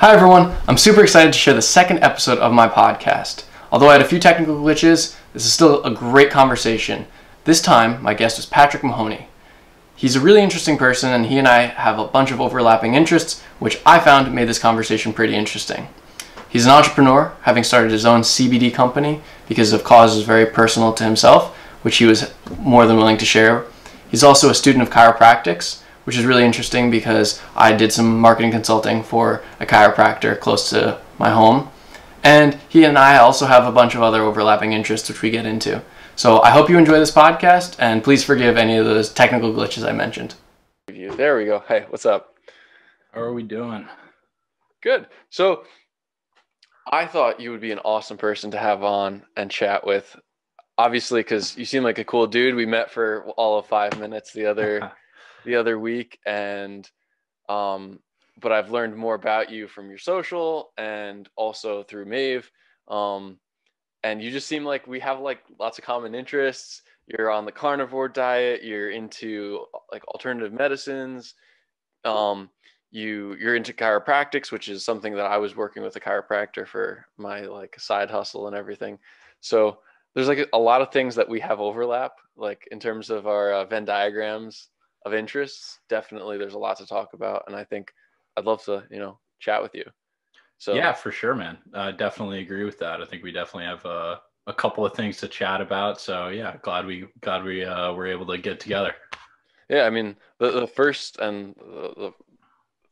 Hi everyone, I'm super excited to share the second episode of my podcast. Although I had a few technical glitches, this is still a great conversation. This time, my guest was Patrick Mahoney. He's a really interesting person and he and I have a bunch of overlapping interests, which I found made this conversation pretty interesting. He's an entrepreneur, having started his own CBD company because of causes very personal to himself, which he was more than willing to share. He's also a student of chiropractics, which is really interesting because I did some marketing consulting for a chiropractor close to my home. And he and I also have a bunch of other overlapping interests, which we get into. So I hope you enjoy this podcast, and please forgive any of those technical glitches I mentioned. There we go. Hey, what's up? How are we doing? Good. So I thought you would be an awesome person to have on and chat with. Obviously, because you seem like a cool dude. We met for all of five minutes the other the other week, and um, but I've learned more about you from your social and also through Maeve. Um, and you just seem like we have like lots of common interests. You're on the carnivore diet. You're into like alternative medicines. Um, you you're into chiropractics, which is something that I was working with a chiropractor for my like side hustle and everything. So there's like a lot of things that we have overlap, like in terms of our uh, Venn diagrams of interests. Definitely, there's a lot to talk about, and I think I'd love to you know chat with you. So yeah, for sure, man. I definitely agree with that. I think we definitely have a, a couple of things to chat about. So yeah, glad we glad we uh, were able to get together. Yeah, I mean the, the first and the, the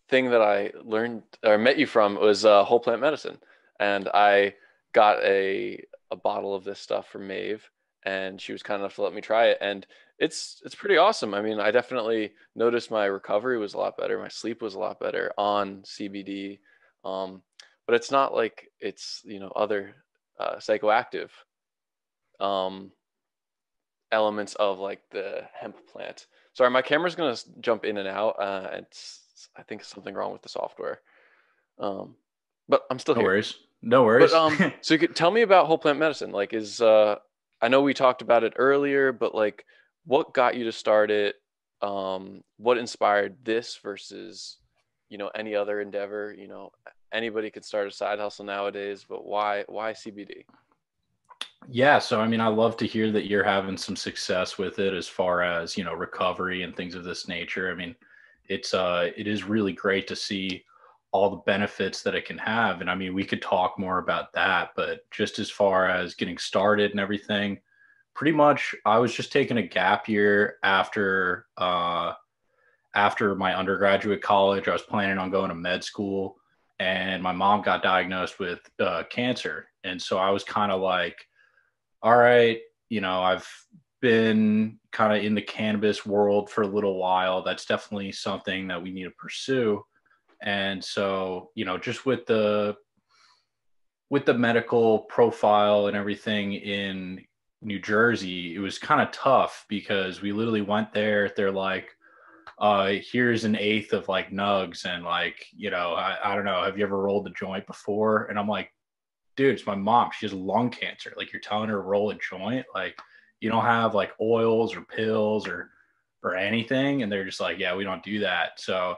thing that I learned or met you from was uh, whole plant medicine, and I got a a bottle of this stuff from Maeve, and she was kind enough to let me try it, and it's it's pretty awesome. I mean, I definitely noticed my recovery was a lot better, my sleep was a lot better on CBD, um, but it's not like it's you know other uh, psychoactive um, elements of like the hemp plant. Sorry, my camera's gonna jump in and out. Uh, it's I think something wrong with the software. Um, but I'm still no here. worries. No worries. But, um, so you could tell me about whole plant medicine. Like, is uh, I know we talked about it earlier, but like, what got you to start it? Um, what inspired this versus, you know, any other endeavor? You know, anybody could start a side hustle nowadays, but why why CBD? Yeah, so I mean, I love to hear that you're having some success with it as far as you know recovery and things of this nature. I mean, it's uh it is really great to see all the benefits that it can have and i mean we could talk more about that but just as far as getting started and everything pretty much i was just taking a gap year after uh after my undergraduate college. I was planning on going to med school and my mom got diagnosed with uh, cancer. And so i was kind of like all right you know i've been kind of in the cannabis world for a little while, that's definitely something that we need to pursue. And so, you know, just with the with the medical profile and everything in New Jersey, it was kind of tough because we literally went there. They're like, uh, here's an eighth of like nugs. And like, you know, I, I don't know, have you ever rolled a joint before? And I'm like, dude, it's my mom. She has lung cancer. Like, you're telling her roll a joint? Like, you don't have like oils or pills or or anything and they're just like yeah we don't do that so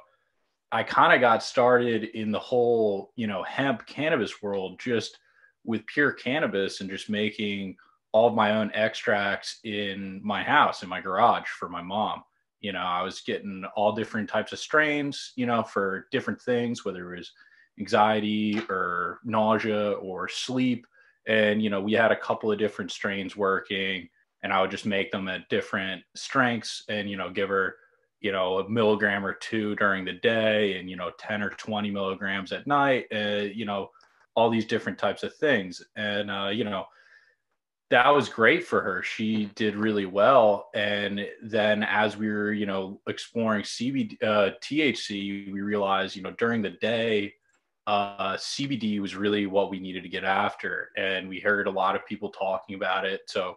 i kind of got started in the whole you know hemp cannabis world just with pure cannabis and just making all of my own extracts in my house in my garage for my mom you know i was getting all different types of strains you know for different things whether it was anxiety or nausea or sleep and you know we had a couple of different strains working and I would just make them at different strengths and, you know, give her, you know, a milligram or two during the day and, you know, 10 or 20 milligrams at night, uh, you know, all these different types of things. And, uh, you know, that was great for her. She did really well. And then as we were, you know, exploring CBD, uh, THC, we realized, you know, during the day, uh, CBD was really what we needed to get after. And we heard a lot of people talking about it. So,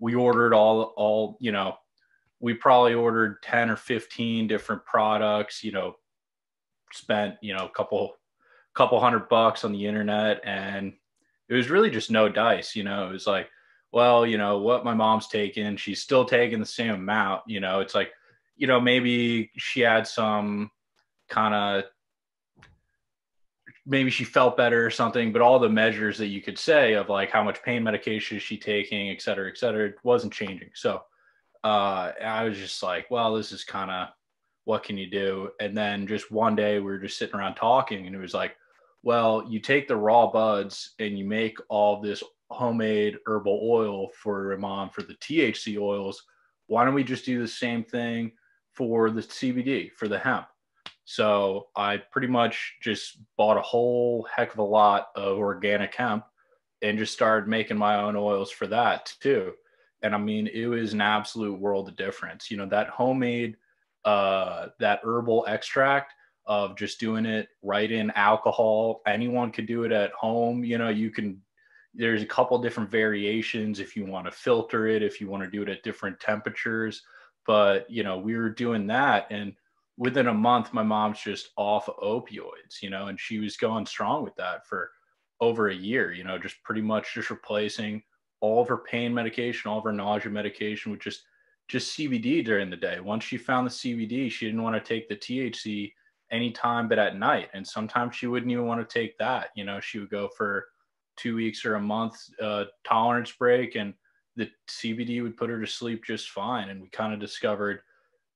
we ordered all all you know we probably ordered 10 or 15 different products you know spent you know a couple couple hundred bucks on the internet and it was really just no dice you know it was like well you know what my mom's taking she's still taking the same amount you know it's like you know maybe she had some kind of maybe she felt better or something, but all the measures that you could say of like how much pain medication is she taking, et cetera, et cetera, it wasn't changing. So uh, I was just like, well, this is kind of what can you do? And then just one day we were just sitting around talking, and it was like, well, you take the raw buds and you make all this homemade herbal oil for mom for the THC oils. Why don't we just do the same thing for the CBD for the hemp? So I pretty much just bought a whole heck of a lot of organic hemp and just started making my own oils for that too. And I mean, it was an absolute world of difference. You know, that homemade, uh, that herbal extract of just doing it right in alcohol. Anyone could do it at home. You know, you can, there's a couple different variations if you want to filter it, if you want to do it at different temperatures. But, you know, we were doing that. And within a month, my mom's just off opioids, you know, and she was going strong with that for over a year, you know, just pretty much just replacing all of her pain medication, all of her nausea medication with just just CBD during the day. Once she found the CBD, she didn't want to take the THC anytime but at night. And sometimes she wouldn't even want to take that. You know, she would go for two weeks or a month uh, tolerance break and the CBD would put her to sleep just fine. And we kind of discovered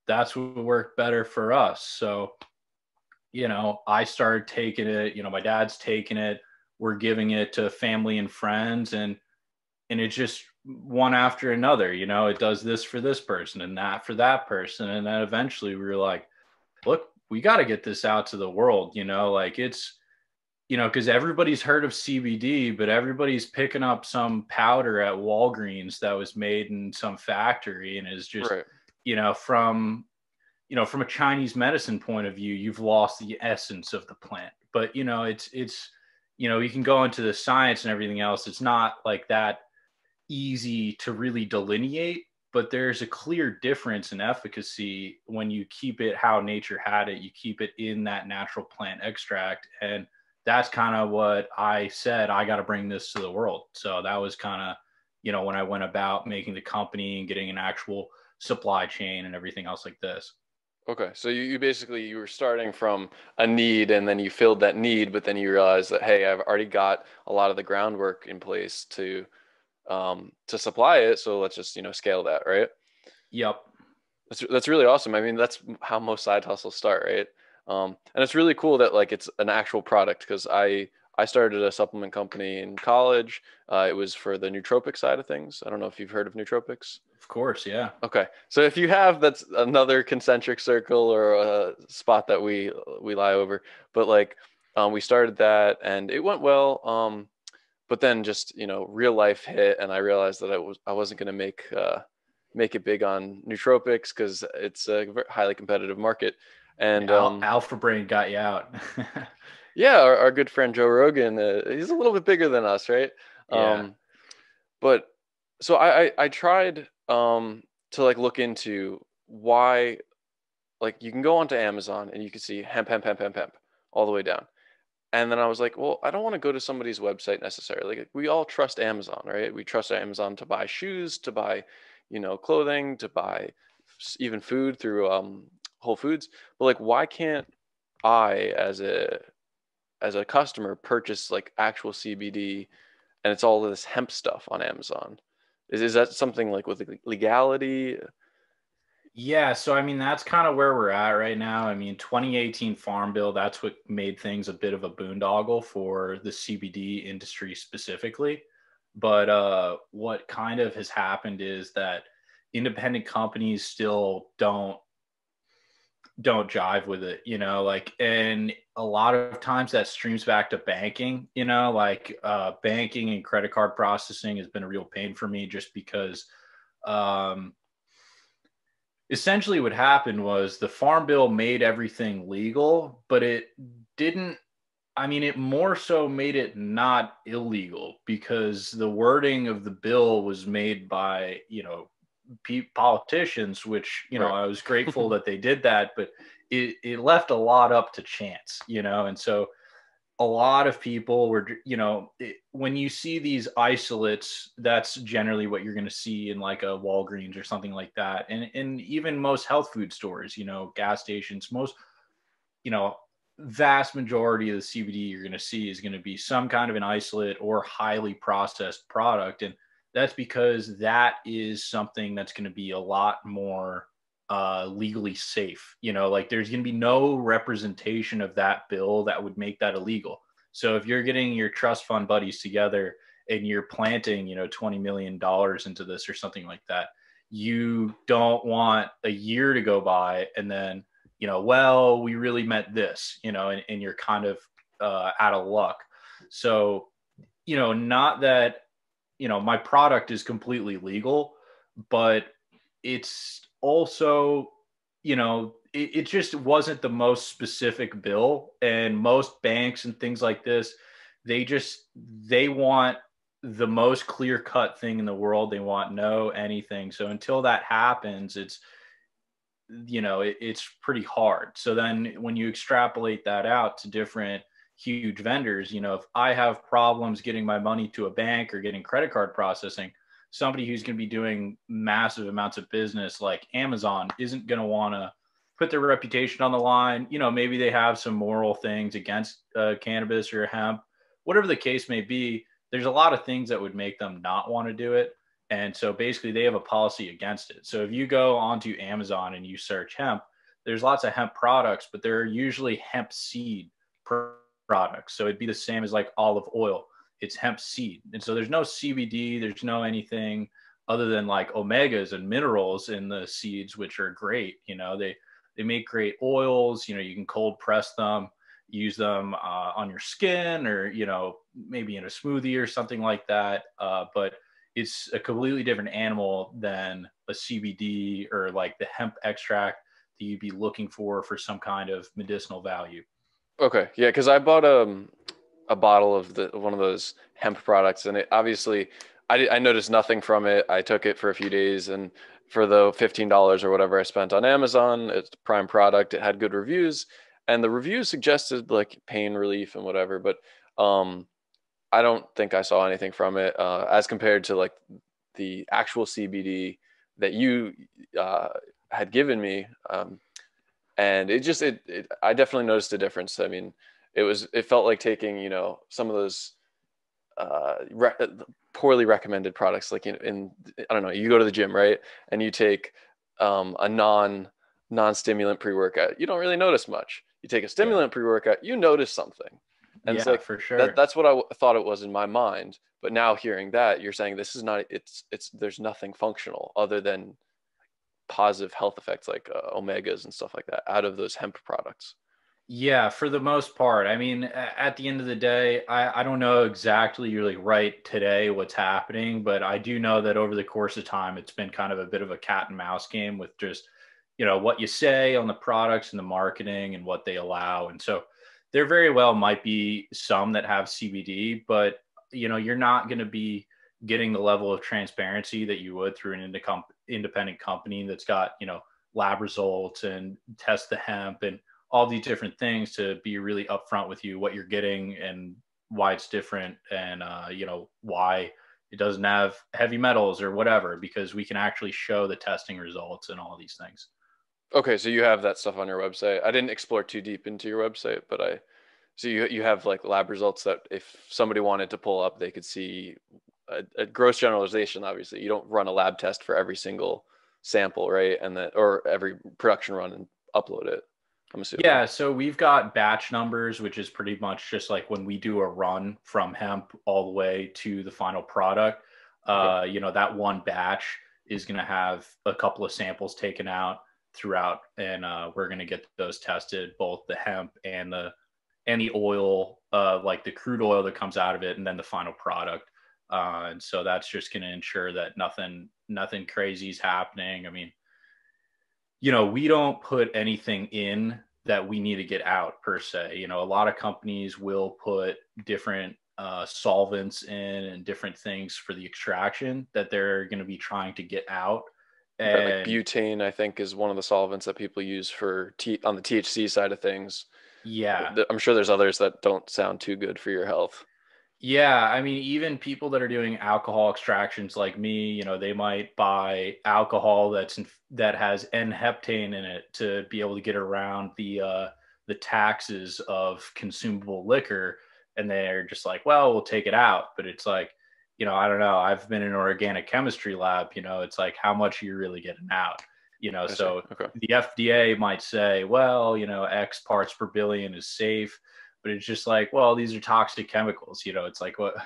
that's what worked better for us. So, you know, I started taking it, you know, my dad's taking it, we're giving it to family and friends and and it's just one after another you know it does this for this person and that for that person and then eventually we were like look we got to get this out to the world you know like it's you know because everybody's heard of cbd but everybody's picking up some powder at walgreens that was made in some factory and is just right. you know from you know from a chinese medicine point of view you've lost the essence of the plant but you know it's it's you know you can go into the science and everything else it's not like that easy to really delineate, but there's a clear difference in efficacy when you keep it how nature had it. You keep it in that natural plant extract. And that's kind of what I said. I got to bring this to the world. So that was kind of, you know, when I went about making the company and getting an actual supply chain and everything else like this. Okay, so you, you basically you were starting from a need and then you filled that need, but then you realized that hey, I've already got a lot of the groundwork in place to um, to supply it. So let's just you know scale that, right? Yep. That's that's really awesome. I mean, that's how most side hustles start, right? Um, and it's really cool that like it's an actual product because I I started a supplement company in college. Uh, it was for the nootropic side of things. I don't know if you've heard of nootropics. Of course, yeah. Okay, so if you have, that's another concentric circle or a spot that we we lie over. But like, um, we started that and it went well. Um, but then just you know real life hit and i realized that i was i wasn't going to make uh, make it big on nootropics because it's a highly competitive market and Al- um, alpha brain got you out yeah our, our, good friend joe rogan uh, he's a little bit bigger than us right yeah. um but so i i, I tried um to like look into why like you can go onto amazon and you can see hemp hemp hemp hemp hemp all the way down and then I was like, well, I don't want to go to somebody's website necessarily. Like, we all trust Amazon, right? We trust Amazon to buy shoes, to buy, you know, clothing, to buy even food through um, Whole Foods. But like, why can't I, as a as a customer, purchase like actual CBD, and it's all this hemp stuff on Amazon? Is is that something like with legality? Yeah, so I mean that's kind of where we're at right now. I mean, 2018 Farm Bill, that's what made things a bit of a boondoggle for the CBD industry specifically. But uh, what kind of has happened is that independent companies still don't don't jive with it, you know, like and a lot of times that streams back to banking, you know, like uh, banking and credit card processing has been a real pain for me just because um essentially what happened was the farm bill made everything legal but it didn't i mean it more so made it not illegal because the wording of the bill was made by you know politicians which you know right. i was grateful that they did that but it, it left a lot up to chance you know and so a lot of people were you know it, when you see these isolates that's generally what you're going to see in like a walgreens or something like that and and even most health food stores you know gas stations most you know vast majority of the CBD you're going to see is going to be some kind of an isolate or highly processed product. And that's because that is something that's going to be a lot more uh, legally safe. You know, like there's going to be no representation of that bill that would make that illegal. So if you're getting your trust fund buddies together and you're planting, you know, $20 million into this or something like that, you don't want a year to go by and then, you know, well, we really meant this, you know, and, and you're kind of uh, out of luck. So, you know, not that, you know, my product is completely legal, but it's also, you know, it, it just wasn't the most specific bill. And most banks and things like this, they just, they want the most clear cut thing in the world. They want no anything. So until that happens, it's you know it, it's pretty hard. So then when you extrapolate that out to different huge vendors, you know if I have problems getting my money to a bank or getting credit card processing, somebody who's going to be doing massive amounts of business like Amazon isn't going to want to put their reputation on the line. You know, maybe they have some moral things against uh, cannabis or hemp, whatever the case may be there's a lot of things that would make them not want to do it. And so basically, they have a policy against it. So if you go onto Amazon and you search hemp, there's lots of hemp products, but they're usually hemp seed products. So it'd be the same as like olive oil. It's hemp seed. And so there's no CBD, there's no anything other than like omegas and minerals in the seeds, which are great. You know, they they make great oils. You know, you can cold press them use them uh, on your skin or you know maybe in a smoothie or something like that uh, but it's a completely different animal than a cbd or like the hemp extract that you'd be looking for for some kind of medicinal value okay yeah because i bought um, a bottle of the one of those hemp products and it obviously I, I noticed nothing from it. I took it for a few days and for the $15 or whatever i spent on amazon it's prime product it had good reviews and the reviews suggested like pain relief and whatever but um i don't think i saw anything from it uh, as compared to like the actual cbd that you uh, had given me um, and it just it, it i definitely noticed a difference i mean it was it felt like taking you know some of those uh, re- uh, poorly recommended products like in, in i don't know you go to the gym right and you take um, a non non-stimulant pre-workout you don't really notice much you take a stimulant yeah. pre-workout, you notice something. And yeah, like, for sure. That, that's what I w- thought it was in my mind. But now hearing that, you're saying this is not. It's it's there's nothing functional other than positive health effects like uh, omegas and stuff like that out of those hemp products. Yeah, for the most part. I mean, at the end of the day, I, I don't know exactly really right today what's happening, but I do know that over the course of time, it's been kind of a bit of a cat and mouse game with just you know what you say on the products and the marketing and what they allow and so there very well might be some that have cbd but you know you're not going to be getting the level of transparency that you would through an independent company that's got you know lab results and test the hemp and all these different things to be really upfront with you what you're getting and why it's different and uh, you know why it doesn't have heavy metals or whatever because we can actually show the testing results and all these things Okay, so you have that stuff on your website. I didn't explore too deep into your website, but I so you you have like lab results that if somebody wanted to pull up, they could see a, a gross generalization. Obviously, you don't run a lab test for every single sample, right? And that or every production run and upload it. I'm assuming. Yeah, so we've got batch numbers, which is pretty much just like when we do a run from hemp all the way to the final product. Uh, okay. you know, that one batch is going to have a couple of samples taken out throughout, and uh, we're going to get those tested, both the hemp and the and the oil, uh, like the crude oil that comes out of it, and then the final product. Uh, and so that's just going to ensure that nothing nothing crazy is happening. I mean, you know, we don't put anything in that we need to get out per se. You know, a lot of companies will put different uh, solvents in and different things for the extraction that they're going to be trying to get out. And like butane, I think, is one of the solvents that people use for T- on the THC side of things. Yeah, I'm sure there's others that don't sound too good for your health. Yeah, I mean, even people that are doing alcohol extractions like me, you know, they might buy alcohol that's in, that has N-heptane in it to be able to get around the uh, the taxes of consumable liquor and they're just like well we'll take it out. But it's like you know i don't know i've been in an organic chemistry lab you know it's like how much are you really getting out? You know so okay. the fda might say well you know x parts per billion is safe but it's just like well these are toxic chemicals you know it's like what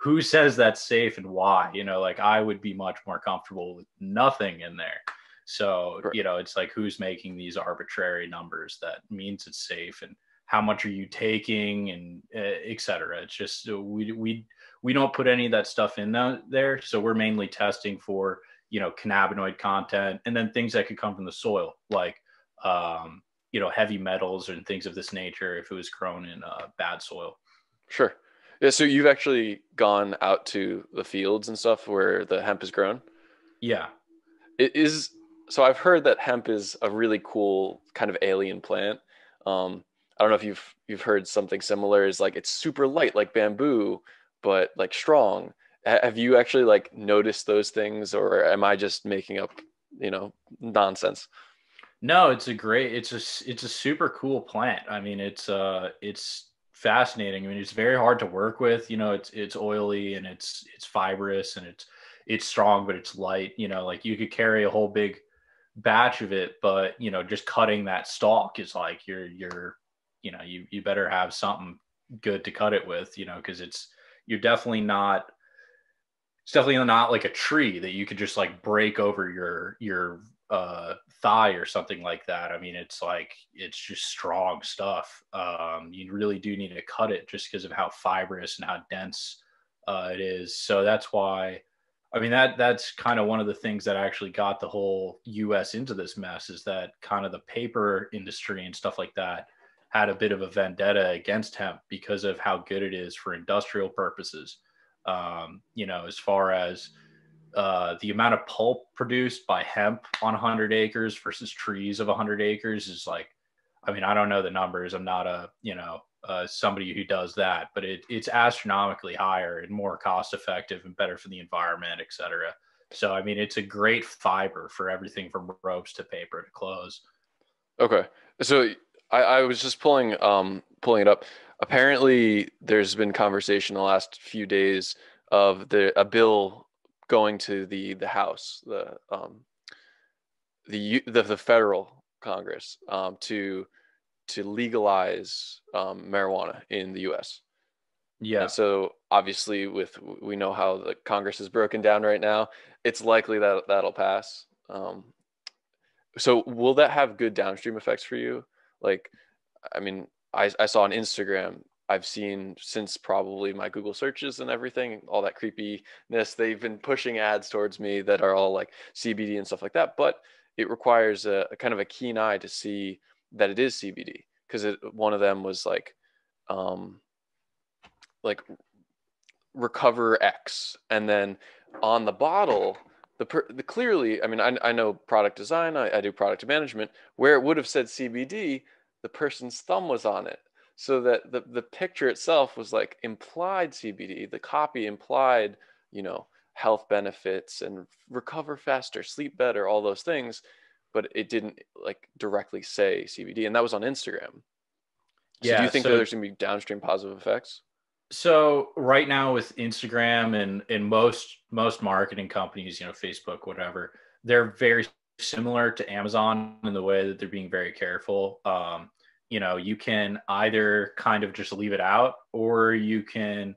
who says that's safe and why you know like i would be much more comfortable with nothing in there. So you know it's like who's making these arbitrary numbers that means it's safe and how much are you taking and uh, et cetera. It's just uh, we we we don't put any of that stuff in there. So we're mainly testing for you know cannabinoid content and then things that could come from the soil like um, you know heavy metals and things of this nature if it was grown in uh, bad soil. Sure. Yeah so you've actually gone out to the fields and stuff where the hemp is grown? Yeah. It is so i've heard that hemp is a really cool kind of alien plant. Um, i don't know if you've you've heard something similar is like it's super light like bamboo but like strong. Have you actually like noticed those things or am i just making up you know nonsense no it's a great it's a it's a super cool plant. I mean it's uh it's fascinating. I mean it's very hard to work with you know it's it's oily and it's it's fibrous and it's it's strong but it's light you know like you could carry a whole big batch of it but you know just cutting that stalk is like you're you're you know you you better have something good to cut it with you know because it's you're definitely not it's definitely not like a tree that you could just like break over your your uh, thigh or something like that. I mean, it's like it's just strong stuff. Um, you really do need to cut it just because of how fibrous and how dense uh, it is. So that's why. I mean that that's kind of one of the things that actually got the whole U.S. into this mess is that kind of the paper industry and stuff like that had a bit of a vendetta against hemp because of how good it is for industrial purposes. Um, you know, as far as uh, the amount of pulp produced by hemp on 100 acres versus trees of 100 acres is like, I mean, I don't know the numbers. I'm not a, you know, uh, somebody who does that, but it, it's astronomically higher and more cost effective and better for the environment, et cetera. So, I mean, it's a great fiber for everything from ropes to paper to clothes. Okay. So I, I was just pulling um pulling it up. Apparently, there's been conversation the last few days of the a bill going to the the House, the um the the, the federal Congress um, to to legalize um, marijuana in the U.S. Yeah. And so obviously, with we know how the Congress is broken down right now, it's likely that that'll pass. Um, so will that have good downstream effects for you? like i mean I, I saw on instagram i've seen since probably my google searches and everything all that creepiness they've been pushing ads towards me that are all like cbd and stuff like that but it requires a, a kind of a keen eye to see that it is cbd because one of them was like um like recover x and then on the bottle the, the clearly, I mean, I, I know product design, I, I do product management, where it would have said CBD, the person's thumb was on it. So that the, the picture itself was like implied CBD, the copy implied, you know, health benefits and recover faster, sleep better, all those things, but it didn't like directly say CBD. And that was on Instagram. So yeah, do you think so, that there's gonna be downstream positive effects? So right now with Instagram and and most most marketing companies, you know, Facebook, whatever, they're very similar to Amazon in the way that they're being very careful. Um, you know, you can either kind of just leave it out, or you can.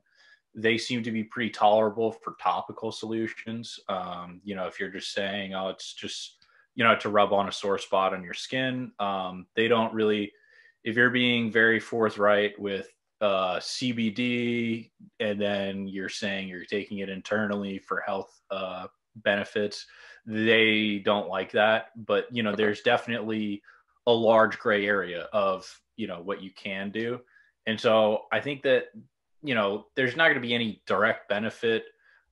They seem to be pretty tolerable for topical solutions. Um, you know, if you're just saying, "Oh, it's just," you know, to rub on a sore spot on your skin, um, they don't really. If you're being very forthright with uh, CBD, and then you're saying you're taking it internally for health uh, benefits. They don't like that, but you know, there's definitely a large gray area of you know what you can do, and so I think that you know there's not going to be any direct benefit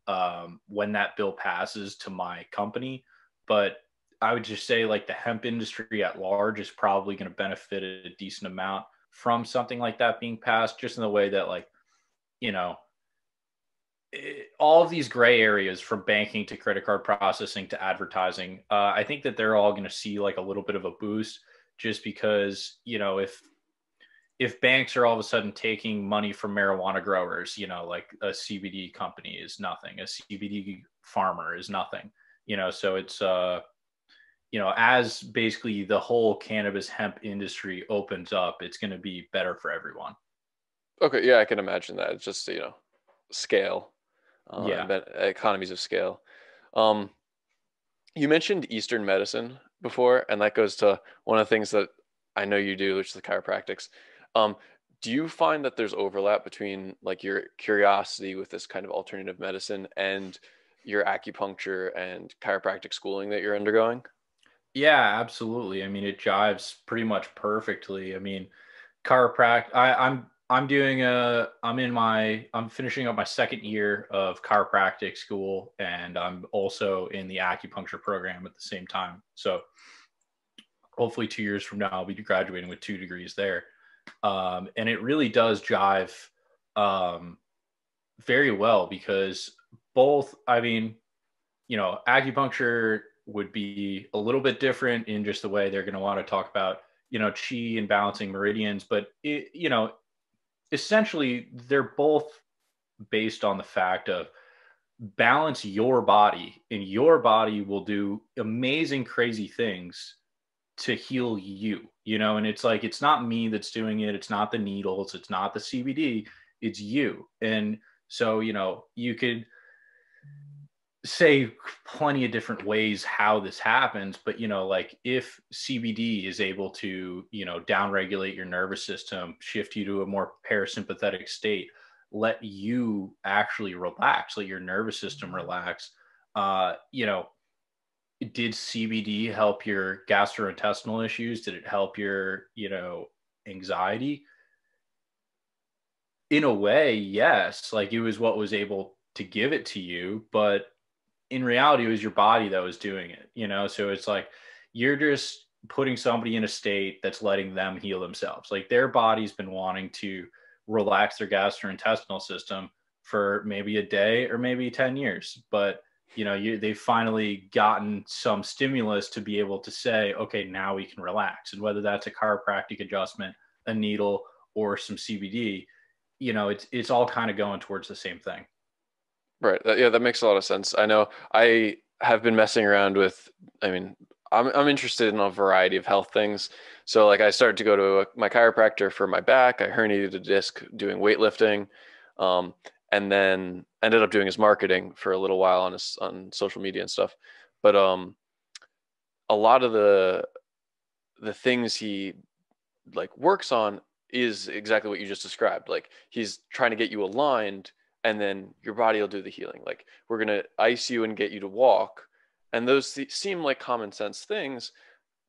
um, when that bill passes to my company, but I would just say like the hemp industry at large is probably going to benefit a decent amount from something like that being passed, just in the way that, like, you know, it, all of these gray areas from banking to credit card processing to advertising, uh, I think that they're all going to see like a little bit of a boost just because, you know, if if banks are all of a sudden taking money from marijuana growers, you know, like a CBD company is nothing, a CBD farmer is nothing, you know, so it's, uh, you know, as basically the whole cannabis hemp industry opens up, it's going to be better for everyone. Okay, yeah, I can imagine that. It's just you know, scale, uh, yeah, economies of scale. Um, you mentioned Eastern medicine before, and that goes to one of the things that I know you do, which is the chiropractics. Um, do you find that there's overlap between like your curiosity with this kind of alternative medicine and your acupuncture and chiropractic schooling that you're undergoing? Yeah, absolutely. I mean, it jives pretty much perfectly. I mean, chiropractic. I, I'm I'm doing a. I'm in my. I'm finishing up my second year of chiropractic school, and I'm also in the acupuncture program at the same time. So, hopefully, two years from now, I'll be graduating with two degrees there. Um, and it really does jive um, very well because both. I mean, you know, acupuncture would be a little bit different in just the way they're going to want to talk about you know chi and balancing meridians but it, you know essentially they're both based on the fact of balance your body and your body will do amazing crazy things to heal you you know? And it's like it's not me that's doing it. It's not the needles. It's not the cbd it's you. And so you know you could say plenty of different ways how this happens but you know like if cbd is able to you know downregulate your nervous system shift you to a more parasympathetic state let you actually relax let your nervous system relax uh you know did cbd help your gastrointestinal issues? Did it help your you know anxiety? In a way yes. Like it was what was able to give it to you but in reality, it was your body that was doing it, you know? So it's like you're just putting somebody in a state that's letting them heal themselves. Like their body's been wanting to relax their gastrointestinal system for maybe a day or maybe 10 years. But you know, you they've finally gotten some stimulus to be able to say, okay, now we can relax. And whether that's a chiropractic adjustment, a needle, or some CBD, you know, it's it's all kind of going towards the same thing. Right. Yeah, that makes a lot of sense. I know I have been messing around with, I mean, I'm, I'm interested in a variety of health things. So like I started to go to a, my chiropractor for my back. I herniated a disc doing weightlifting. Um, and then ended up doing his marketing for a little while on his, on social media and stuff. But, um, a lot of the, the things he like works on is exactly what you just described. Like he's trying to get you aligned and then your body will do the healing. Like we're going to ice you and get you to walk. And those th- seem like common sense things,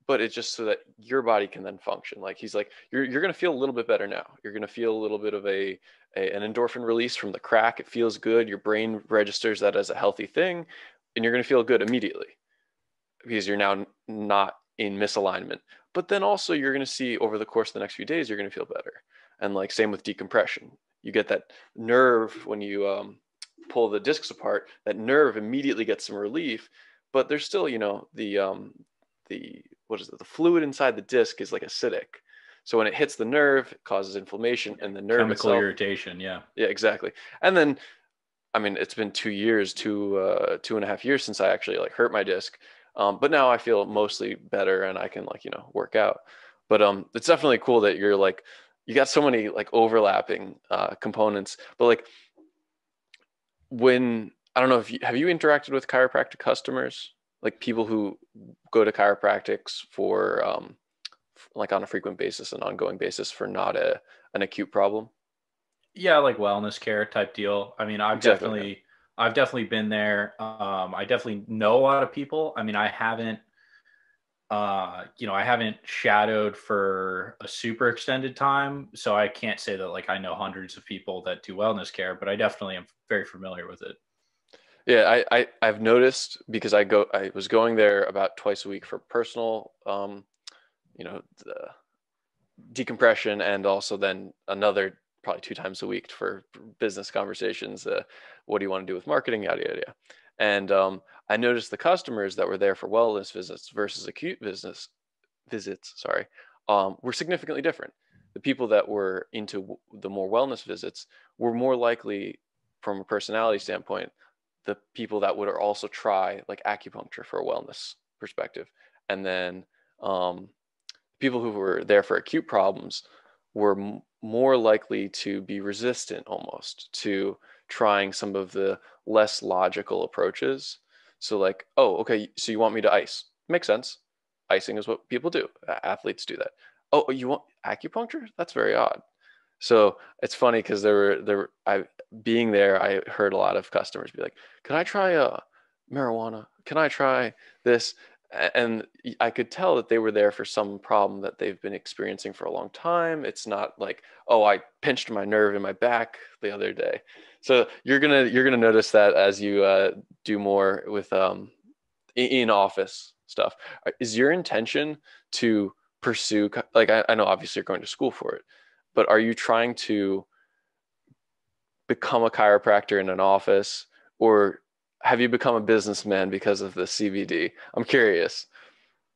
but it's just so that your body can then function. Like he's like, you're, you're going to feel a little bit better now. You're going to feel a little bit of a, a, an endorphin release from the crack. It feels good. Your brain registers that as a healthy thing and you're going to feel good immediately because you're now not in misalignment. But then also you're going to see over the course of the next few days, you're going to feel better. And like same with decompression you get that nerve when you um, pull the discs apart. That nerve immediately gets some relief, but there's still, you know, the um, the what is it? The fluid inside the disc is like acidic. So when it hits the nerve, it causes inflammation, and the nerve chemical itself, irritation. Yeah. Yeah, exactly. And then, I mean, it's been two years, two uh, two and a half years since I actually like hurt my disc. Um, but now I feel mostly better, and I can like you know work out. But um, it's definitely cool that you're like you got so many like overlapping uh, components but like when i don't know if you have you interacted with chiropractic customers? Like people who go to chiropractics for um, like on a frequent basis and ongoing basis for not a an acute problem? Yeah like wellness care type deal. I mean i've exactly. definitely i've definitely been there. Um, i definitely know a lot of people. I mean i haven't uh, you know, I haven't shadowed for a super extended time, so I can't say that like I know hundreds of people that do wellness care, but I definitely am very familiar with it. Yeah, I, I I've noticed because I go I was going there about twice a week for personal, um, you know, decompression, and also then another probably two times a week for business conversations. Uh, what do you want to do with marketing? Yada yada. yada. And um, I noticed the customers that were there for wellness visits versus acute business visits, sorry, um, were significantly different. the people that were into the more wellness visits were more likely from a personality standpoint the people that would also try like acupuncture for a wellness perspective and then um, people who were there for acute problems were m- more likely to be resistant almost to trying some of the less logical approaches so like oh okay so you want me to ice? Makes sense. Icing is what people do. Athletes do that. Oh you want acupuncture? That's very odd. So it's funny because there were there I being there, I heard a lot of customers be like, "Can I try a uh, marijuana? Can I try this?" And I could tell that they were there for some problem that they've been experiencing for a long time. It's not like, "Oh, I pinched my nerve in my back the other day." So you're gonna you're gonna notice that as you uh, do more with um, in office stuff. Is your intention to pursue like I, I know obviously you're going to school for it but are you trying to become a chiropractor in an office or have you become a businessman because of the CBD? I'm curious.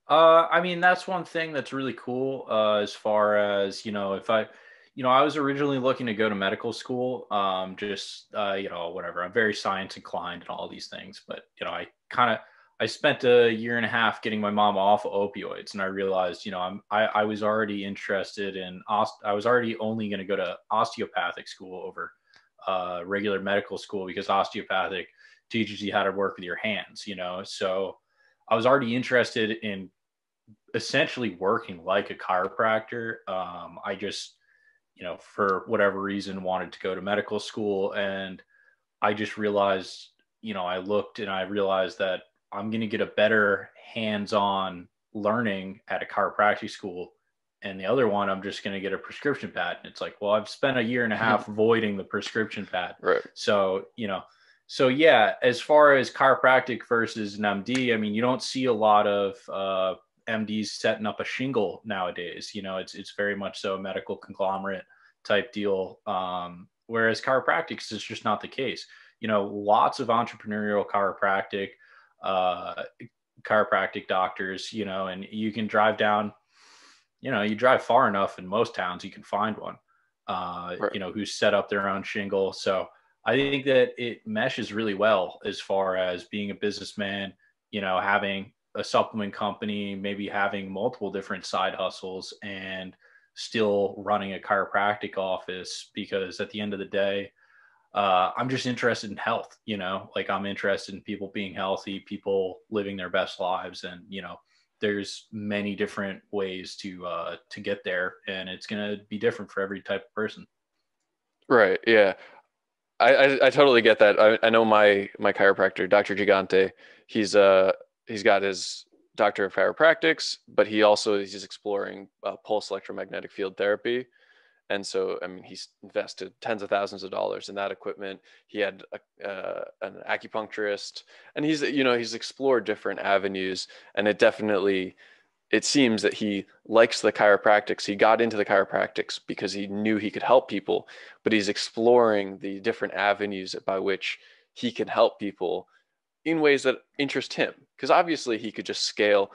Uh, I mean, that's one thing that's really cool. Uh, as far as you know, if I, you know, I was originally looking to go to medical school. Um, just uh, you know, whatever. I'm very science inclined and all these things, but you know, I kind of I spent a year and a half getting my mom off of opioids, and I realized, you know, I'm I, I was already interested in I was already only going to go to osteopathic school over uh, regular medical school because osteopathic teaches you how to work with your hands, you know. So I was already interested in essentially working like a chiropractor. Um, I just, you know, for whatever reason, wanted to go to medical school, and I just realized, you know, I looked and I realized that I'm going to get a better hands-on learning at a chiropractic school and the other one i'm just going to get a prescription pad and it's like well i've spent a year and a half avoiding the prescription pad right so you know so yeah as far as chiropractic versus an md i mean you don't see a lot of uh, mds setting up a shingle nowadays you know it's it's very much so a medical conglomerate type deal um, whereas chiropractics is just not the case you know lots of entrepreneurial chiropractic uh, chiropractic doctors, you know, and you can drive down, you know, you drive far enough in most towns, you can find one, uh, right. you know, who's set up their own shingle. So I think that it meshes really well as far as being a businessman, you know, having a supplement company, maybe having multiple different side hustles and still running a chiropractic office because at the end of the day, uh, I'm just interested in health, you know, like I'm interested in people being healthy, people living their best lives. And, you know, there's many different ways to, uh, to get there and it's going to be different for every type of person. Right. Yeah. I, I, I totally get that. I, I know my, my chiropractor, Dr. Gigante, he's, uh, he's got his doctor of chiropractics, but he also is exploring uh, pulse electromagnetic field therapy and so i mean he's invested tens of thousands of dollars in that equipment he had a, uh, an acupuncturist and he's you know he's explored different avenues and it definitely it seems that he likes the chiropractics. He got into the chiropractics because he knew he could help people but he's exploring the different avenues by which he can help people in ways that interest him. Because obviously he could just scale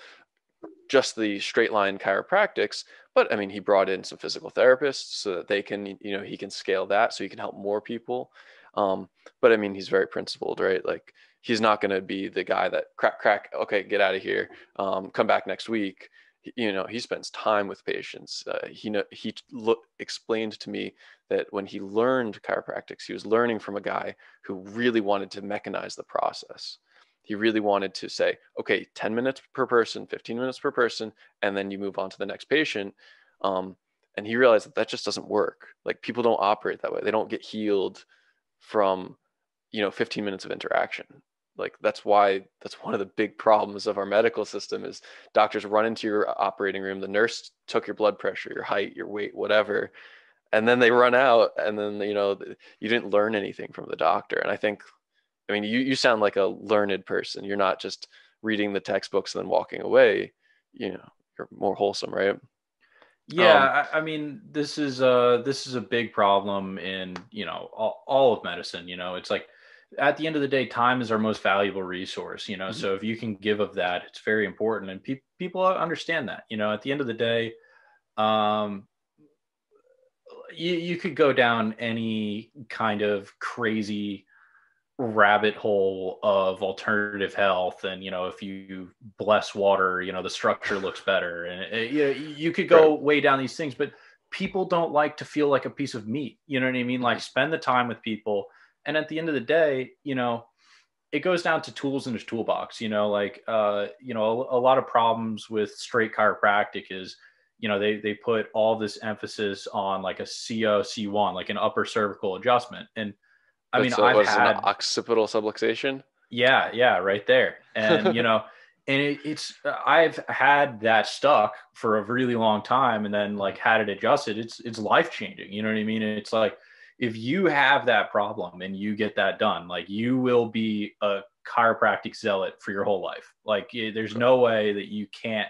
just the straight line chiropractics but i mean he brought in some physical therapists so that they can you know he can scale that so he can help more people. Um, but i mean he's very principled right? Like he's not going to be the guy that crack crack okay get out of here um, come back next week you know he spends time with patients uh, he he lo- explained to me that when he learned chiropractics he was learning from a guy who really wanted to mechanize the process he really wanted to say, okay, 10 minutes per person, 15 minutes per person, and then you move on to the next patient. Um, and he realized that that just doesn't work. Like people don't operate that way. They don't get healed from, you know, 15 minutes of interaction. Like that's why that's one of the big problems of our medical system is doctors run into your operating room. The nurse took your blood pressure, your height, your weight, whatever, and then they run out, and then you know you didn't learn anything from the doctor. And I think I mean, you, you sound like a learned person. You're not just reading the textbooks and then walking away. You know, you're more wholesome, right? Yeah, um, I, I, mean, this is a this is a big problem in you know all, all of medicine. You know, it's like at the end of the day, time is our most valuable resource. You know, mm-hmm. so if you can give of that, it's very important, and pe- people understand that. You know, at the end of the day, um, you, you could go down any kind of crazy rabbit hole of alternative health and you know if you bless water you know the structure looks better and it, you know you could go right. way down these things but people don't like to feel like a piece of meat you know what i mean like spend the time with people and at the end of the day you know it goes down to tools in his toolbox you know like uh you know a, a lot of problems with straight chiropractic is you know they they put all this emphasis on like a co c1 like an upper cervical adjustment and I mean, so I've had occipital subluxation. Yeah, yeah, right there, and you know, and it, it's I've had that stuck for a really long time, and then like had it adjusted. It's it's life changing. You know what I mean? It's like if you have that problem and you get that done, like you will be a chiropractic zealot for your whole life. Like eh, there's no way that you can't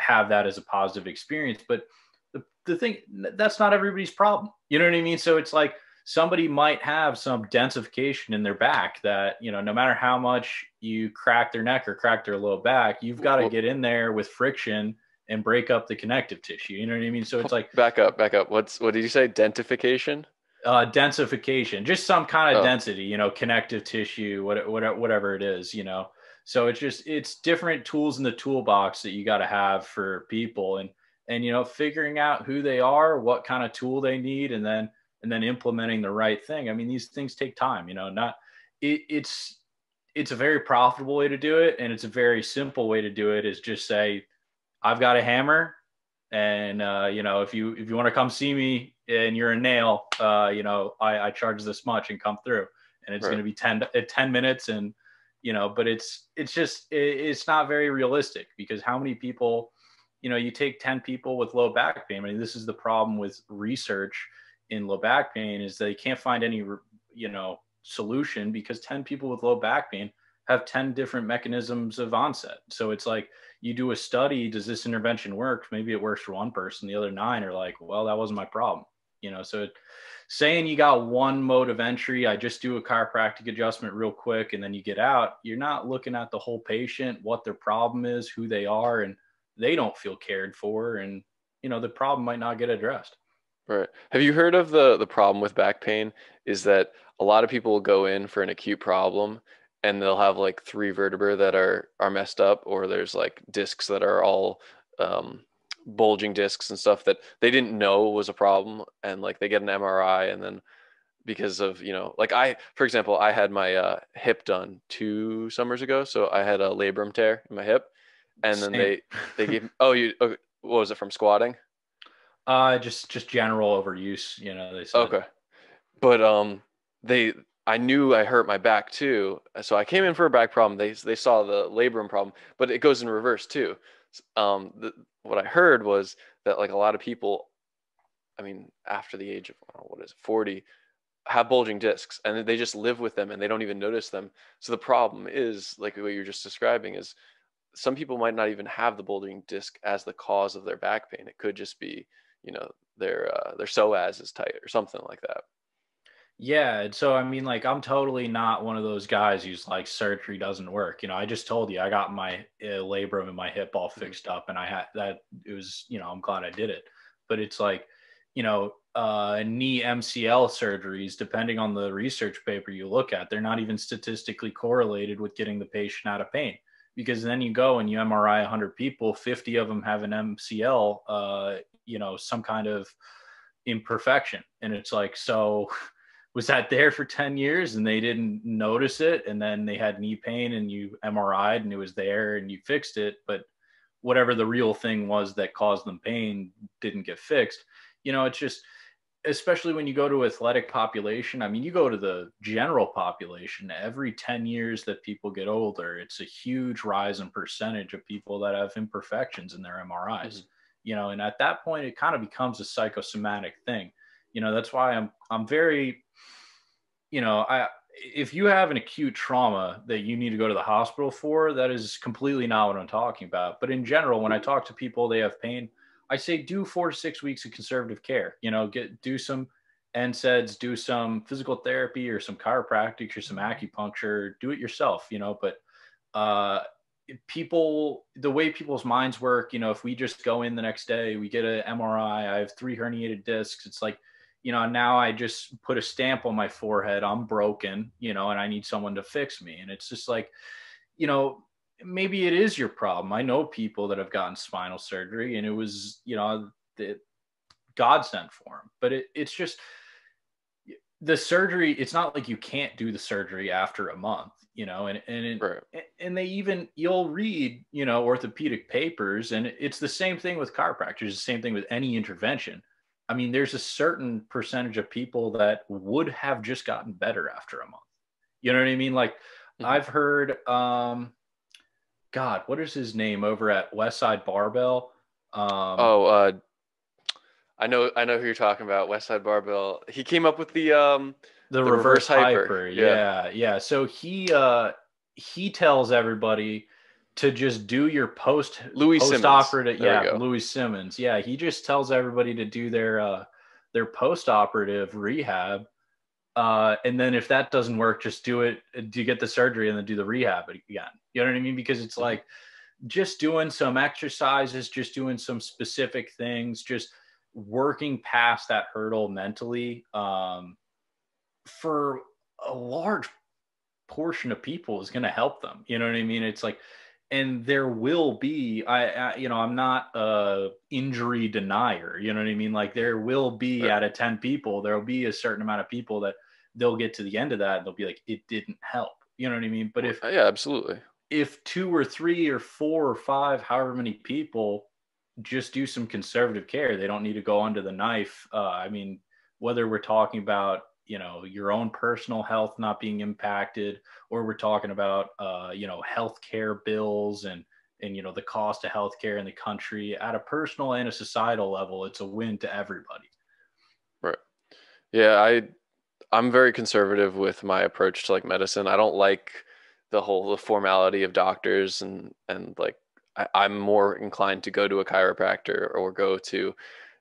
have that as a positive experience. But the, the thing that's not everybody's problem. You know what I mean? So it's like somebody might have some densification in their back that you know no matter how much you crack their neck or crack their low back you've got to get in there with friction and break up the connective tissue you know what i mean so it's like back up back up what's what did you say dentification uh densification just some kind of oh. density you know connective tissue what, what, whatever it is you know so it's just it's different tools in the toolbox that you got to have for people and and you know figuring out who they are what kind of tool they need and then and then implementing the right thing. I mean, these things take time, you know, not it, it's it's a very profitable way to do it and it's a very simple way to do it is just say I've got a hammer and uh, you know if you if you want to come see me and you're a nail uh, you know I, I charge this much and come through. And it's right. going to be 10, uh, 10 minutes and you know but it's it's just it, it's not very realistic because how many people you know you take 10 people with low back pain. I mean this is the problem with research in low back pain is they can't find any you know solution because 10 people with low back pain have 10 different mechanisms of onset. So it's like you do a study does this intervention work? Maybe it works for one person the other nine are like well that wasn't my problem you know? So saying you got one mode of entry i just do a chiropractic adjustment real quick and then you get out you're not looking at the whole patient what their problem is who they are and they don't feel cared for and you know the problem might not get addressed. Right. Have you heard of the the problem with back pain? Is that a lot of people will go in for an acute problem and they'll have like three vertebrae that are are messed up or there's like discs that are all um, bulging discs and stuff that they didn't know was a problem and like they get an MRI and then because of you know like I for example I had my uh, hip done two summers ago so I had a labrum tear in my hip and then Same. they they gave oh you okay, what was it from squatting uh, just just general overuse. You know, they said. Okay, but um, they I knew I hurt my back too, so I came in for a back problem. They they saw the labrum problem, but it goes in reverse too. Um, the, what I heard was that like a lot of people, I mean, after the age of what is it, forty, have bulging discs, and they just live with them and they don't even notice them. So the problem is like what you're just describing is some people might not even have the bulging disc as the cause of their back pain. It could just be you know their uh, their psoas is tight or something like that. Yeah, so I mean, like, I'm totally not one of those guys who's like surgery doesn't work. You know, I just told you I got my uh, labrum and my hip all mm-hmm. fixed up, and I had that. It was, you know, I'm glad I did it. But it's like, you know, uh, knee MCL surgeries, depending on the research paper you look at, they're not even statistically correlated with getting the patient out of pain. Because then you go and you MRI 100 people, 50 of them have an MCL, uh, you know some kind of imperfection and it's like so was that there for 10 years and they didn't notice it. And then they had knee pain and you MRI'd and it was there and you fixed it. But whatever the real thing was that caused them pain didn't get fixed. You know it's just especially when you go to athletic population i mean you go to the general population every 10 years that people get older it's a huge rise in percentage of people that have imperfections in their mris mm-hmm. You know, and at that point it kind of becomes a psychosomatic thing. You know, that's why I'm I'm very, you know, I if you have an acute trauma that you need to go to the hospital for, that is completely not what I'm talking about. But in general, when I talk to people, they have pain. I say do four to six weeks of conservative care. You know, get do some NSAIDs, do some physical therapy or some chiropractic or some acupuncture. Do it yourself. You know, but uh, people the way people's minds work you know if we just go in the next day we get an mri i have three herniated discs it's like you know, now I just put a stamp on my forehead. I'm broken, you know, and I need someone to fix me. And it's just like, you know, maybe it is your problem. I know people that have gotten spinal surgery and it was, you know, the God sent for them. But it, it's just the surgery, it's not like you can't do the surgery after a month, you know, and and it, right. and they even you'll read, you know, orthopedic papers and it's the same thing with chiropractors, the same thing with any intervention. I mean, there's a certain percentage of people that would have just gotten better after a month. You know what I mean? Like mm-hmm. I've heard um God, what is his name over at Westside Barbell? Um, oh, uh, I know, I know who you're talking about. Westside Barbell. He came up with the um, the, the reverse, reverse hyper. hyper. Yeah. yeah, yeah. So he uh, he tells everybody to just do your post Louie post operative. Yeah, Louie Simmons. Yeah, he just tells everybody to do their uh, their post operative rehab uh, and then if that doesn't work, just do it. Do you get the surgery and then do the rehab again? You know what I mean? Because it's mm-hmm. like just doing some exercises, just doing some specific things, just working past that hurdle mentally um, for a large portion of people is going to help them. You know what I mean? It's like, and there will be, I, I, you know, I'm not a injury denier. You know what I mean? Like there will be right. out of 10 people, there will be a certain amount of people that they'll get to the end of that and they'll be like, it didn't help. You know what I mean? But if yeah, absolutely. If two or three or four or five, however many people just do some conservative care, they don't need to go under the knife. Uh, I mean, whether we're talking about you know your own personal health not being impacted or we're talking about uh, you know healthcare bills and and you know the cost of healthcare in the country at a personal and a societal level it's a win to everybody right yeah i I'm very conservative with my approach to like medicine. I don't like the whole the formality of doctors and and like I, I'm more inclined to go to a chiropractor or go to,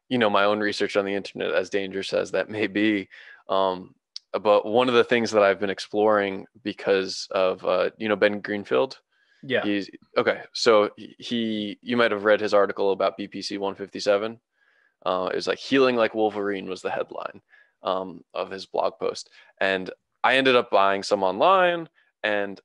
you know, my own research on the internet, as dangerous as that may be. Um, but one of the things that I've been exploring because of uh, you know Ben Greenfield. Yeah. He's okay. So he, you might have read his article about BPC 157. Uh, it was like healing like Wolverine was the headline um, of his blog post. And I ended up buying some online. And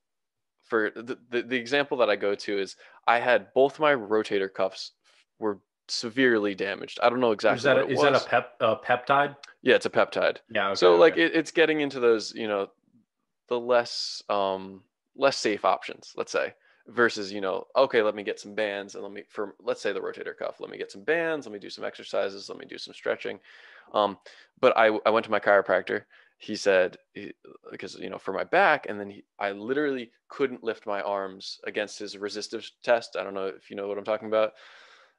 for the, the, the example that I go to is I had both my rotator cuffs were severely damaged. I don't know exactly. Is that, a, is that a, pep, a peptide? Yeah, it's a peptide. Yeah. Okay, so okay. like it, it's getting into those, you know, the less um less safe options, let's say, versus you know, okay, let me get some bands and let me for let's say the rotator cuff, let me get some bands, let me do some exercises, let me do some stretching. Um, but I, I went to my chiropractor. He said, because, you know, for my back, and then he, I literally couldn't lift my arms against his resistive test. I don't know if you know what I'm talking about.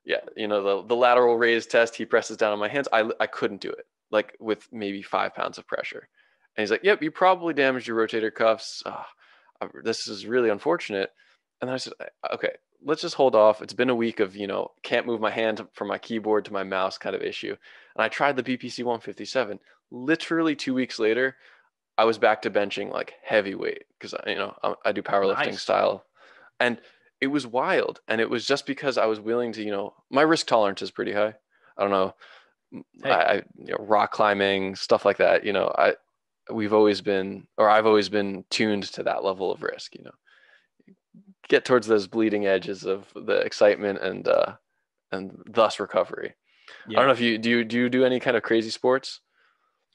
Yeah. You know, the, the lateral raise test, he presses down on my hands. I, I couldn't do it like with maybe five pounds of pressure. And he's like, yep, you probably damaged your rotator cuffs. Oh, this is really unfortunate. And then I said, okay, let's just hold off. It's been a week of, you know, can't move my hand from my keyboard to my mouse kind of issue. And I tried the BPC 157. Literally two weeks later, I was back to benching like heavyweight because, you know, I, I do powerlifting nice. style. And it was wild. And it was just because I was willing to, you know, my risk tolerance is pretty high. I don't know. Hey. I, I you know, rock climbing, stuff like that. You know, I, we've always been, or I've always been tuned to that level of risk, you know get towards those bleeding edges of the excitement and uh, and thus recovery. Yeah. I don't know if you do you do you do any kind of crazy sports?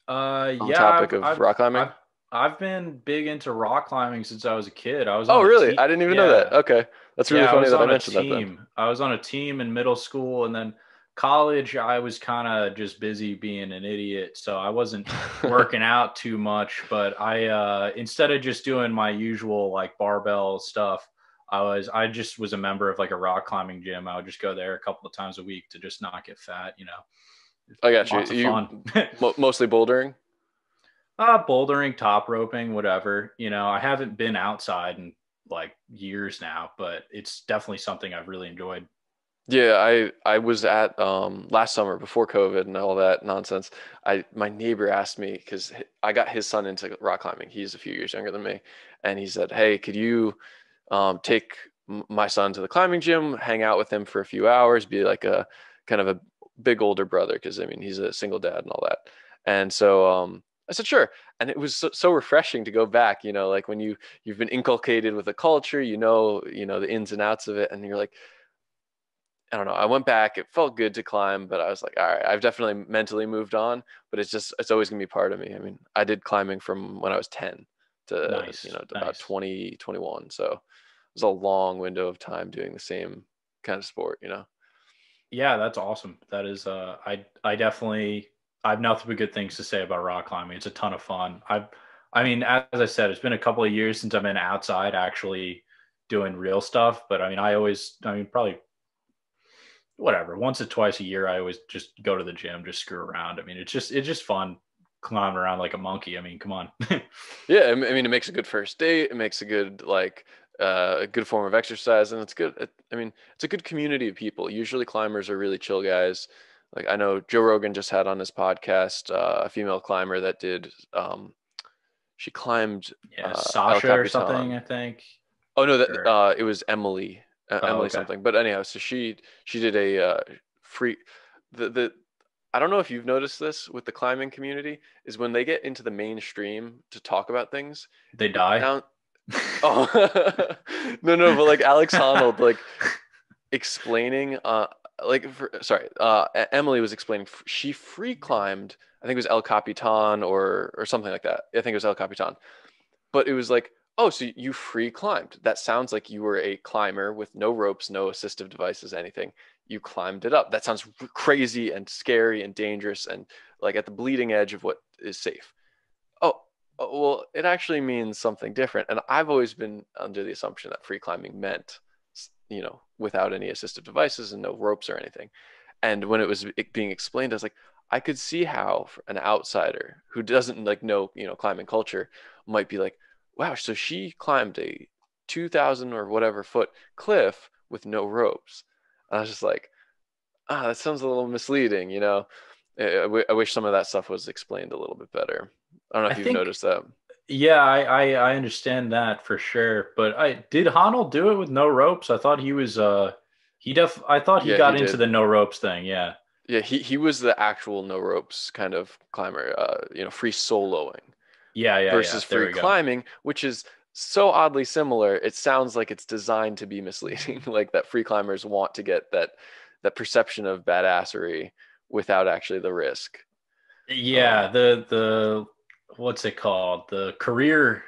Uh, on yeah. Topic I've, of I've, rock climbing. I've, I've, been big into rock climbing since I was a kid. I was. Oh, really? I didn't even yeah. know that. Okay, that's really yeah, funny I that I mentioned team. that. Then. I was on a team in middle school, and then college. I was kind of just busy being an idiot, so I wasn't working out too much. But I, uh, instead of just doing my usual like barbell stuff, I was I just was a member of like a rock climbing gym. I would just go there a couple of times a week to just not get fat, you know. I got Lots you. you mostly bouldering. Uh, bouldering, top roping, whatever. You know, I haven't been outside in like years now, but it's definitely something I've really enjoyed. Yeah, I I was at um last summer before COVID and all that nonsense. I my neighbor asked me because I got his son into rock climbing. He's a few years younger than me, and he said, "Hey, could you um, take my son to the climbing gym, hang out with him for a few hours, be like a kind of a big older brother because I mean he's a single dad and all that. And so um, I said, sure. And it was so, so, refreshing to go back, you know, like when you, you've been inculcated with a culture, you know, you know, the ins and outs of it. And you're like, I don't know. I went back. It felt good to climb, but I was like, all right, I've definitely mentally moved on, but it's just, it's always going to be part of me. I mean, I did climbing from when I was 10 to, nice, you know, to nice. about 20, 21. So it was a long window of time doing the same kind of sport, you know? Yeah, that's awesome. That is, uh, I, I definitely, I have nothing but good things to say about rock climbing. It's a ton of fun. I've, I mean, as I said, it's been a couple of years since I've been outside actually doing real stuff. But I mean, I always, I mean, probably whatever, once or twice a year, I always just go to the gym, just screw around. I mean, it's just, it's just fun climbing around like a monkey. I mean, come on. yeah. I mean, it makes a good first date. It makes a good, like, uh, a good form of exercise and it's good. I mean, it's a good community of people. Usually climbers are really chill guys like I know Joe Rogan just had on his podcast uh, a female climber that did um, she climbed yeah uh, Sasha or something I think. Oh no, that uh, it was Emily uh, oh, Emily okay. something. But anyhow, so she she did a uh, free the the I don't know if you've noticed this with the climbing community is when they get into the mainstream to talk about things, they die. Down, oh no no, but like Alex Honnold like explaining uh like for, sorry uh emily was explaining she free climbed i think it was el capitan or or something like that i think it was el capitan but it was like oh so you free climbed. That sounds like you were a climber with no ropes no assistive devices anything. You climbed it up. That sounds crazy and scary and dangerous and like at the bleeding edge of what is safe. Oh, oh well it actually means something different and i've always been under the assumption that free climbing meant you know, without any assistive devices and no ropes or anything. And when it was being explained, I was like, I could see how an outsider who doesn't like know, you know, climbing culture might be like, wow, so she climbed a 2000 or whatever foot cliff with no ropes. And I was just like, ah, that sounds a little misleading, you know? I, wish some of that stuff was explained a little bit better. I don't know if I you've think, noticed that. Yeah, I, I, I understand that for sure. But I did Honnold do it with no ropes? I thought he was uh he def I thought he yeah, got he into the no ropes thing. Yeah. Yeah, he he was the actual no ropes kind of climber. Uh, you know, free soloing. Yeah, yeah. Versus yeah. free climbing, go. which is so oddly similar. It sounds like it's designed to be misleading, like that free climbers want to get that that perception of badassery without actually the risk. Yeah, um, the the what's it called? The career,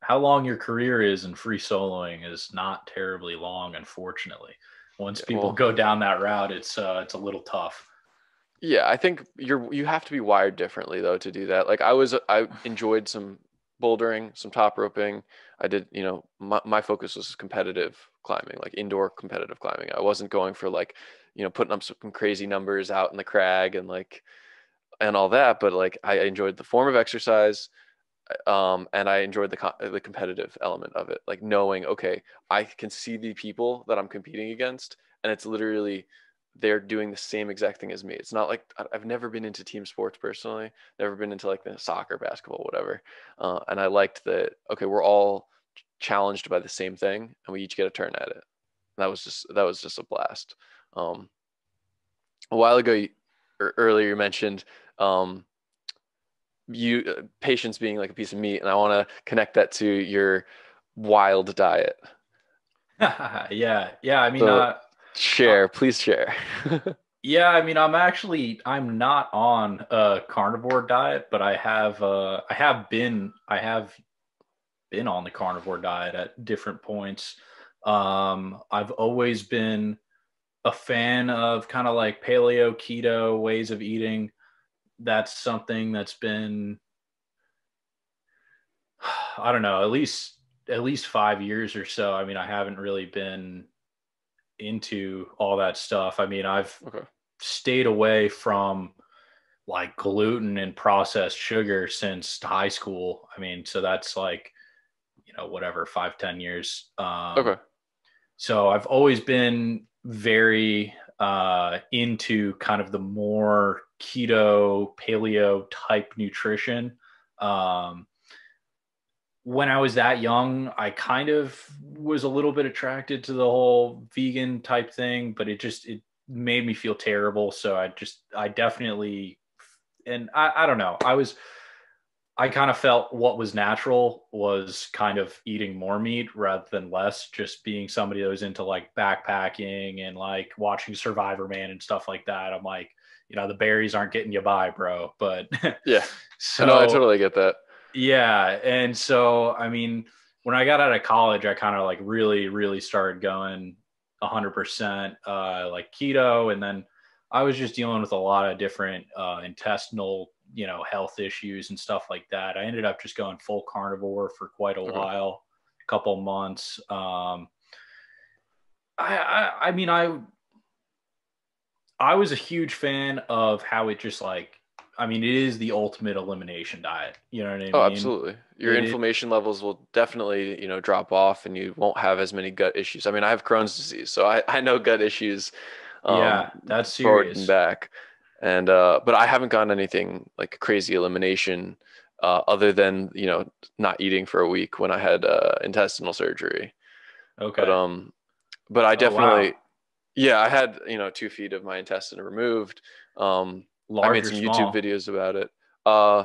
how long your career is in free soloing is not terribly long, unfortunately. Once people well, go down that route, it's uh, it's a little tough. Yeah, I think you're you have to be wired differently though to do that. Like I was, I enjoyed some bouldering, some top roping. I did, you know, my, my focus was competitive climbing, like indoor competitive climbing. I wasn't going for like, you know, putting up some crazy numbers out in the crag and like, and all that but like i enjoyed the form of exercise um, and i enjoyed the the competitive element of it like knowing okay i can see the people that i'm competing against and it's literally they're doing the same exact thing as me it's not like i've never been into team sports personally never been into like the soccer basketball whatever uh, and i liked that okay we're all challenged by the same thing and we each get a turn at it and that was just that was just a blast um, a while ago earlier you mentioned um, you uh, patience being like a piece of meat, and I want to connect that to your wild diet. yeah, yeah. I mean, so uh, share, uh, please share. yeah, I mean, I'm actually I'm not on a carnivore diet, but I have uh, I have been I have been on the carnivore diet at different points. Um, I've always been a fan of kind of like paleo keto ways of eating that's something that's been I don't know, at least at least 5 years or so. I mean, I haven't really been into all that stuff. I mean, I've okay. stayed away from like gluten and processed sugar since high school. I mean, so that's like, you know, whatever, five ten years. Um, okay. So I've always been very uh, into kind of the more keto, paleo type nutrition. Um, when I was that young, I kind of was a little bit attracted to the whole vegan type thing, but it just it made me feel terrible. So I just I definitely and I, I don't know. I was I kind of felt what was natural was kind of eating more meat rather than less, just being somebody that was into like backpacking and like watching Survivor Man and stuff like that. I'm like, you know, the berries aren't getting you by, bro. But yeah, so no, I totally get that. Yeah. And so, I mean, when I got out of college, I kind of like really, really started going 100% uh, like keto. And then I was just dealing with a lot of different uh, intestinal you know health issues and stuff like that i ended up just going full carnivore for quite a while a couple months um I, I i mean i i was a huge fan of how it just like I mean, it is the ultimate elimination diet. You know what I oh, mean? Oh, absolutely. Your it, inflammation levels will definitely, you know, drop off, and you won't have as many gut issues. I mean, I have Crohn's disease, so I, I know gut issues. Um, yeah, that's serious. Forward and back and uh, but I haven't gotten anything like crazy elimination uh, other than you know not eating for a week when I had uh, intestinal surgery. Okay. But um, but I definitely, oh, wow. yeah, I had you know two feet of my intestine removed. Um, Large I made some YouTube videos about it. Uh,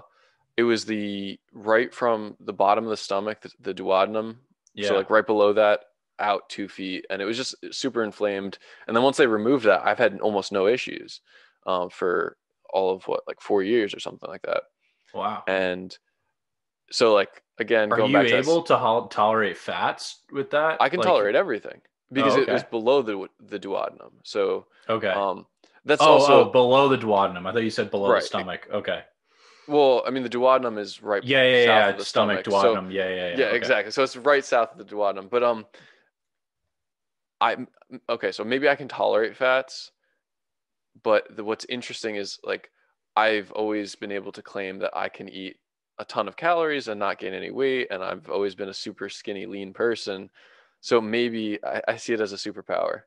it was the right from the bottom of the stomach, the, the duodenum. Yeah. So like right below that, out two feet, and it was just super inflamed. And then once they removed that, I've had almost no issues um, for all of what like four years or something like that. Wow. And so like again, are you able to, to tolerate fats with that? I can like, tolerate everything because oh, okay. it was below the the duodenum. So okay. Um, that's oh, also oh, below the duodenum. I thought you said below right. the stomach. Okay. Well, I mean, the duodenum is right. Yeah, yeah, yeah. the stomach, stomach. duodenum. So, yeah, yeah, yeah. Yeah, okay. exactly. So it's right south of the duodenum. But um, I okay. So maybe I can tolerate fats, but the, what's interesting is like I've always been able to claim that I can eat a ton of calories and not gain any weight, and I've always been a super skinny, lean person. So maybe I, I see it as a superpower,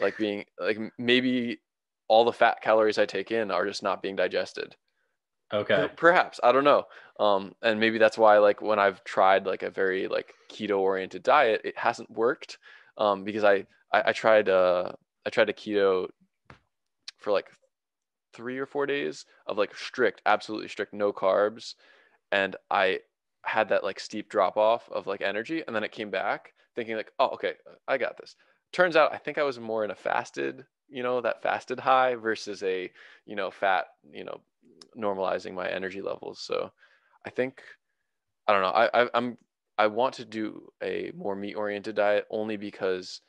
like being like maybe all the fat calories I take in are just not being digested. Okay. Perhaps I don't know. Um, and maybe that's why like when I've tried like a very like keto oriented diet, it hasn't worked. Um, because I I, I tried uh I tried a keto for like three or four days of like strict, absolutely strict, no carbs. And I had that like steep drop off of like energy. And then it came back thinking like, oh, okay, I got this. Turns out I think I was more in a fasted, you know, that fasted high versus a, you know, fat, you know, normalizing my energy levels. So I think, I don't know, I, I I'm, I want to do a more meat oriented diet only because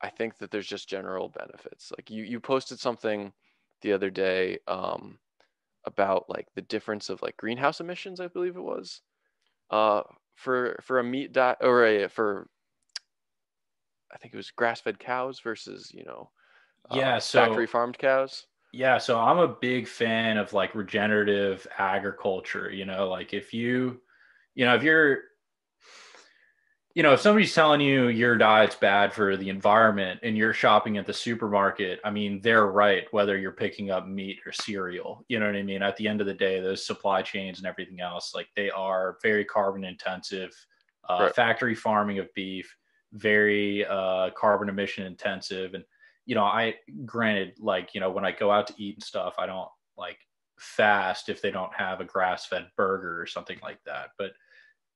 I think that there's just general benefits. Like you you posted something the other day um, about like the difference of like greenhouse emissions, I believe it was, uh, for for a meat diet or a for I think it was grass fed cows versus you know uh, yeah so, factory farmed cows. Yeah, so I'm a big fan of like regenerative agriculture. You know, like if you you know if you're you know, if somebody's telling you your diet's bad for the environment and you're shopping at the supermarket, I mean, they're right, whether you're picking up meat or cereal. You know what I mean? At the end of the day, those supply chains and everything else, like they are very carbon intensive. Uh, right. Factory farming of beef, very uh, carbon emission intensive. And, you know, I granted, like, you know, when I go out to eat and stuff, I don't like fast if they don't have a grass fed burger or something like that. But,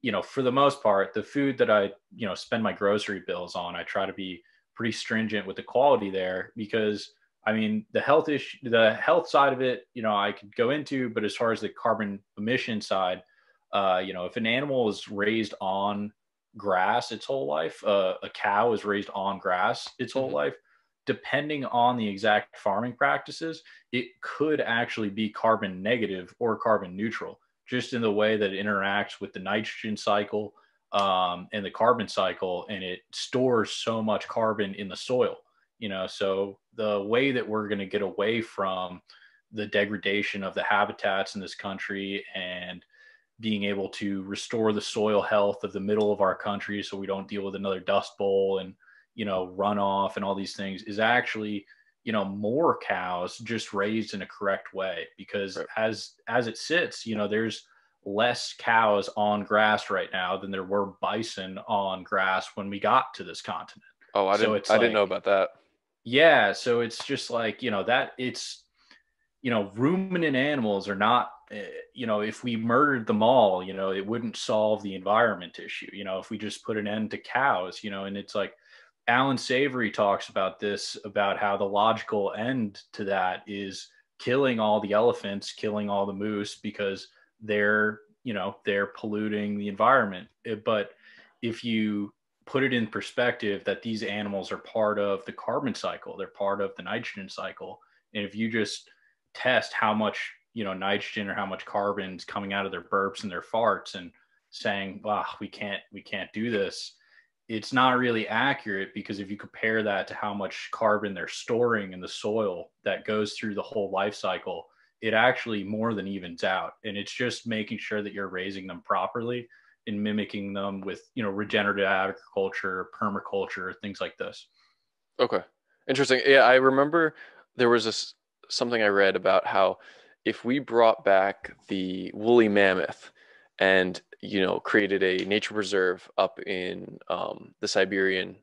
you know, for the most part, the food that I, you know, spend my grocery bills on, I try to be pretty stringent with the quality there because I mean, the health issue, the health side of it, you know, I could go into, but as far as the carbon emission side, uh, you know, if an animal is raised on grass its whole life, uh, a cow is raised on grass its whole mm-hmm. life, depending on the exact farming practices, it could actually be carbon negative or carbon neutral just in the way that it interacts with the nitrogen cycle um, and the carbon cycle, and it stores so much carbon in the soil. You know, so the way that we're going to get away from the degradation of the habitats in this country and being able to restore the soil health of the middle of our country so we don't deal with another dust bowl and you know runoff and all these things is actually you know more cows just raised in a correct way because right. as as it sits you know there's less cows on grass right now than there were bison on grass when we got to this continent oh i didn't i like, didn't know about that yeah so it's just like you know that it's you know, ruminant animals are not, eh, you know, if we murdered them all, you know, it wouldn't solve the environment issue. You know, if we just put an end to cows, you know, and it's like Allan Savory talks about this about how the logical end to that is killing all the elephants, killing all the moose because they're, you know, they're polluting the environment. Eh, but if you put it in perspective that these animals are part of the carbon cycle, they're part of the nitrogen cycle. And if you just test how much you know nitrogen or how much carbon is coming out of their burps and their farts and saying wow we can't we can't do this it's not really accurate because if you compare that to how much carbon they're storing in the soil that goes through the whole life cycle it actually more than evens out. And it's just making sure that you're raising them properly and mimicking them with you know regenerative agriculture permaculture things like this. Okay. Interesting. Yeah i remember there was this something I read about how if we brought back the woolly mammoth and you know created a nature preserve up in um, the Siberian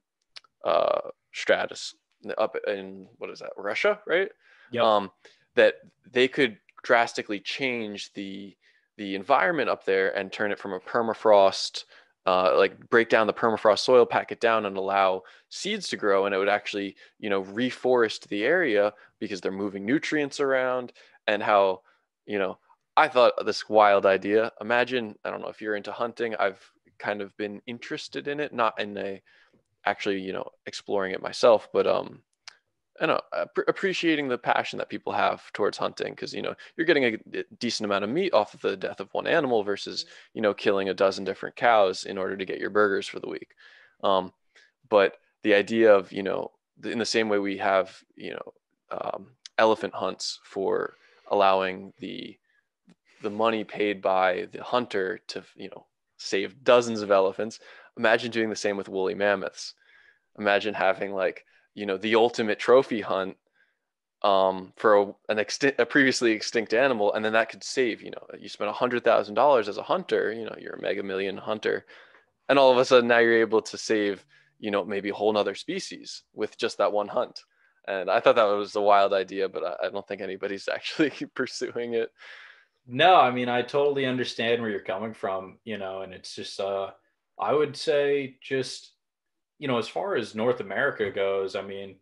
uh, stratus up in what is that Russia right yeah um, that they could drastically change the the environment up there and turn it from a permafrost uh, like break down the permafrost soil, pack it down, and allow seeds to grow, and it would actually, you know, reforest the area because they're moving nutrients around. And how, you know, I thought this wild idea. Imagine, I don't know if you're into hunting. I've kind of been interested in it, not in a actually, you know, exploring it myself, but um, I know appreciating the passion that people have towards hunting because you know you're getting a decent amount of meat off of the death of one animal versus mm-hmm. you know killing a dozen different cows in order to get your burgers for the week. Um, but the idea of you know in the same way we have you know um, elephant hunts for allowing the the money paid by the hunter to you know save dozens of elephants. Imagine doing the same with woolly mammoths. Imagine having like you know the ultimate trophy hunt um, for a, an extin- a previously extinct animal, and then that could save. You know, you spend a hundred thousand dollars as a hunter. You know, you're a mega million hunter, and all of a sudden now you're able to save. You know, maybe a whole nother species with just that one hunt. And I thought that was a wild idea, but I, I don't think anybody's actually pursuing it. No, I mean I totally understand where you're coming from. You know, and it's just uh, I would say just you know, as far as North America goes, I mean,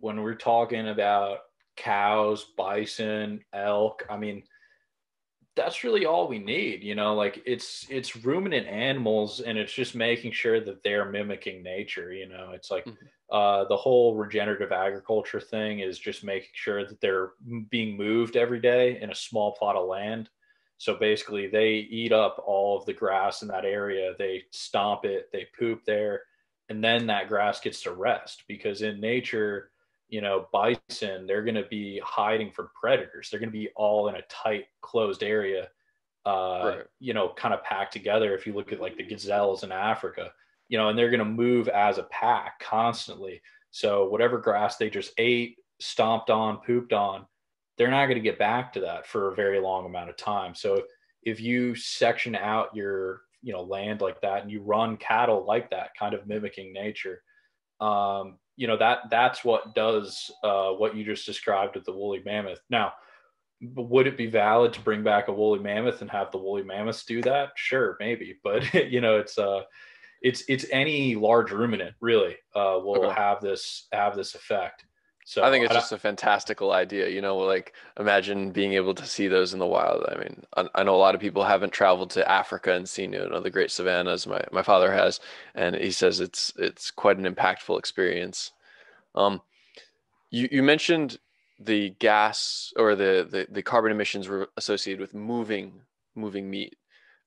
when we're talking about cows, bison, elk, I mean, that's really all we need, you know, like it's it's ruminant animals and it's just making sure that they're mimicking nature, you know. It's like mm-hmm. uh the whole regenerative agriculture thing is just making sure that they're being moved every day in a small plot of land. So basically they eat up all of the grass in that area, they stomp it, they poop there and then that grass gets to rest because in nature you know bison they're going to be hiding from predators. They're going to be all in a tight closed area uh right. you know kind of packed together if you look at like the gazelles in africa you know and they're going to move as a pack constantly. So whatever grass they just ate stomped on pooped on they're not going to get back to that for a very long amount of time. So if you section out your you know land like that and you run cattle like that kind of mimicking nature um, you know that that's what does uh, what you just described with the woolly mammoth. Now would it be valid to bring back a woolly mammoth and have the woolly mammoths do that? Sure maybe but you know it's uh it's it's any large ruminant really uh, will okay. have this have this effect so I think it's just a fantastical idea. You know, like imagine being able to see those in the wild. I mean, I, I, know a lot of people haven't traveled to Africa and seen you know the great savannas. My my father has, and he says it's it's quite an impactful experience. Um, you you mentioned the gas or the the, the carbon emissions were associated with moving moving meat.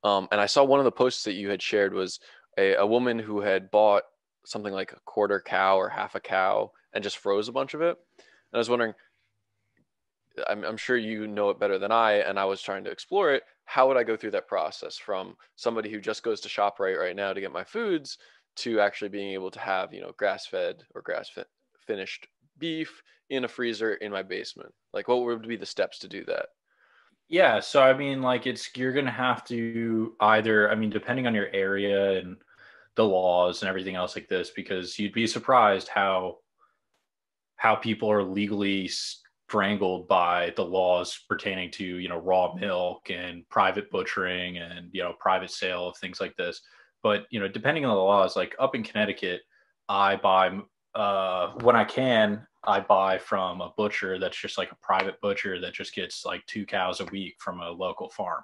Um, and I saw one of the posts that you had shared was a, a woman who had bought something like a quarter cow or half a cow and just froze a bunch of it. And I was wondering, I'm, I'm sure you know it better than I, and I was trying to explore it. How would I go through that process from somebody who just goes to ShopRite right now to get my foods to actually being able to have, you know, grass fed or grass finished beef in a freezer in my basement? Like, what would be the steps to do that? Yeah, so I mean, like, it's you're gonna have to either, I mean, depending on your area and the laws and everything else like this, because you'd be surprised how how people are legally strangled by the laws pertaining to you know raw milk and private butchering and you know private sale of things like this. But you know depending on the laws like up in connecticut i buy uh when i can i buy from a butcher that's just like a private butcher that just gets like two cows a week from a local farm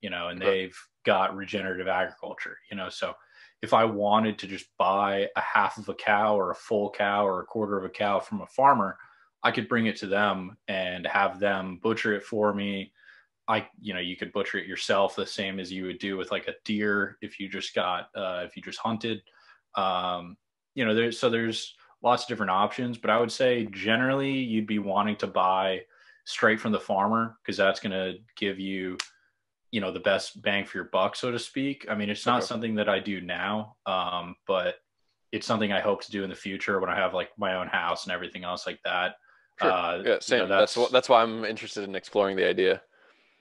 you know and they've got regenerative agriculture you know so if i wanted to just buy a half of a cow or a full cow or a quarter of a cow from a farmer I could bring it to them and have them butcher it for me. I, you know, you could butcher it yourself the same as you would do with like a deer if you just got, uh, if you just hunted. Um, you know, there's so there's lots of different options, but I would say generally you'd be wanting to buy straight from the farmer because that's going to give you, you know, the best bang for your buck, so to speak. I mean, it's not okay. something that I do now, um, but it's something I hope to do in the future when I have like my own house and everything else like that. Sure. Uh, yeah, same. You know, that's that's, that's why I'm interested in exploring the idea.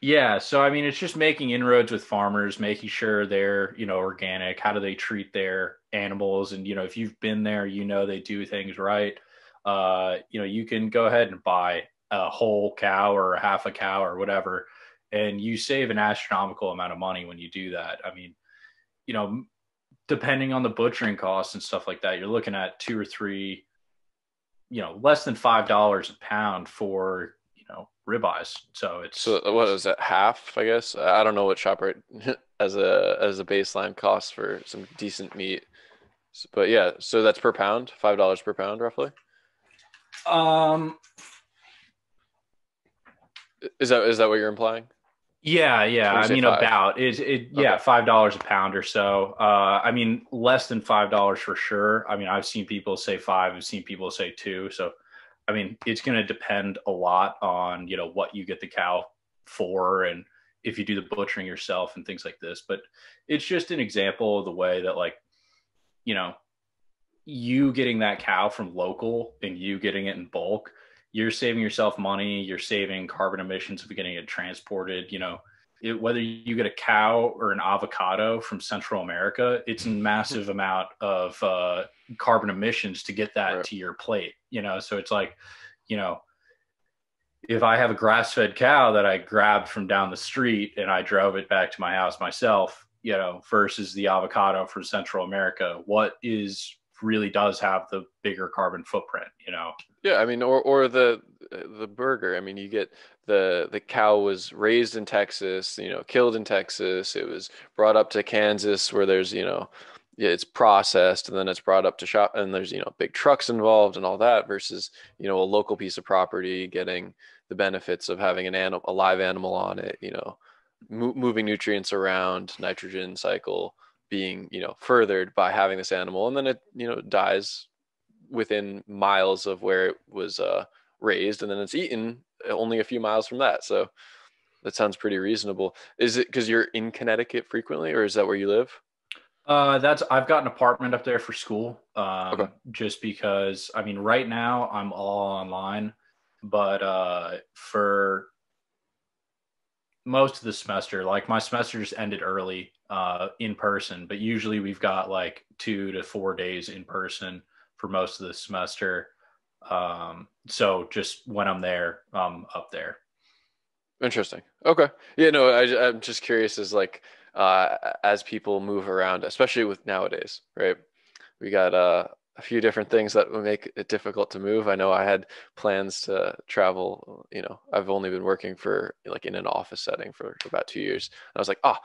Yeah, so I mean, it's just making inroads with farmers, making sure they're you know organic. How do they treat their animals? And you know, if you've been there, you know they do things right. Uh, you know, you can go ahead and buy a whole cow or a half a cow or whatever, and you save an astronomical amount of money when you do that. I mean, you know, depending on the butchering costs and stuff like that, you're looking at two or three you know less than five dollars a pound for you know ribeyes. So it's so what is that half? I guess I don't know what ShopRite as a as a baseline cost for some decent meat, but yeah. So that's per pound, five dollars per pound, roughly. Um, is that is that what you're implying? Yeah, yeah. I mean, five? about is it? Yeah, okay. five dollars a pound or so. Uh, I mean, less than five dollars for sure. I mean, I've seen people say five. I've seen people say two. So, I mean, it's going to depend a lot on you know what you get the cow for and if you do the butchering yourself and things like this. But it's just an example of the way that like, you know, you getting that cow from local and you getting it in bulk you're saving yourself money you're saving carbon emissions of getting it transported you know it, whether you get a cow or an avocado from central america it's a massive amount of uh, carbon emissions to get that right. to your plate you know so it's like you know if i have a grass-fed cow that i grabbed from down the street and i drove it back to my house myself you know versus the avocado from central america what is really does have the bigger carbon footprint you know? Yeah i mean or or the the burger. I mean you get the the cow was raised in texas you know killed in texas. It was brought up to kansas where there's you know it's processed and then it's brought up to shop and there's you know big trucks involved and all that versus you know a local piece of property getting the benefits of having an animal a live animal on it you know mo- moving nutrients around nitrogen cycle being you know furthered by having this animal and then it you know dies within miles of where it was uh, raised and then it's eaten only a few miles from that so that sounds pretty reasonable is it because you're in connecticut frequently or is that where you live uh, that's I've got an apartment up there for school. Um, okay. just because I mean, right now I'm all online, but uh, for most of the semester, like my semester just ended early uh, in person, but usually we've got like two to four days in person for most of the semester. Um, so just when I'm there, I'm up there. Interesting. Okay. Yeah. No, I, I'm just curious as like uh, as people move around, especially with nowadays, right? We got uh, a few different things that would make it difficult to move. I know I had plans to travel. You know, I've only been working for like in an office setting for about two years. I was like, oh,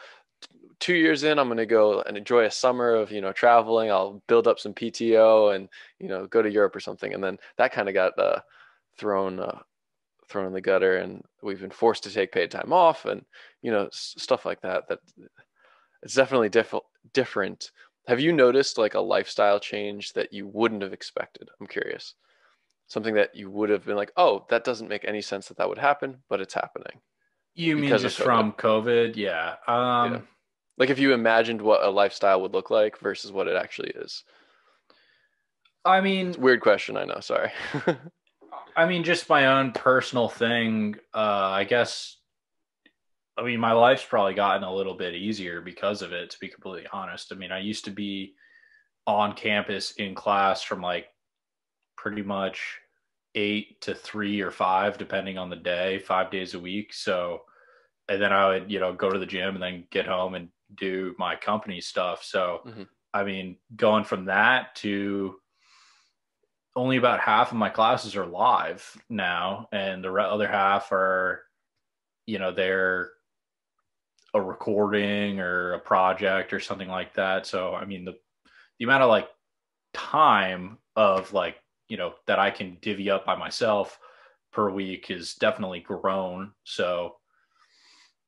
two years in, I'm going to go and enjoy a summer of, you know, traveling. I'll build up some PTO and, you know, go to Europe or something. And then that kind of got uh, thrown, uh, thrown in the gutter and we've been forced to take paid time off and, you know, s- stuff like that, that it's definitely diff- different have you noticed like a lifestyle change that you wouldn't have expected? I'm curious. Something that you would have been like, oh, that doesn't make any sense that that would happen, but it's happening. You mean just COVID. from COVID? Yeah. Um, yeah. Like if you imagined what a lifestyle would look like versus what it actually is. I mean, weird question. I know. Sorry. I mean, just my own personal thing. Uh, I guess I mean, my life's probably gotten a little bit easier because of it, to be completely honest. I mean, I used to be on campus in class from like pretty much eight to three or five, depending on the day, five days a week. So, and then I would, you know, go to the gym and then get home and do my company stuff. So, mm-hmm. I mean, going from that to only about half of my classes are live now, and the other half are, you know, they're a recording or a project or something like that. So, I mean, the the amount of like time of like you know that I can divvy up by myself per week is definitely grown. So,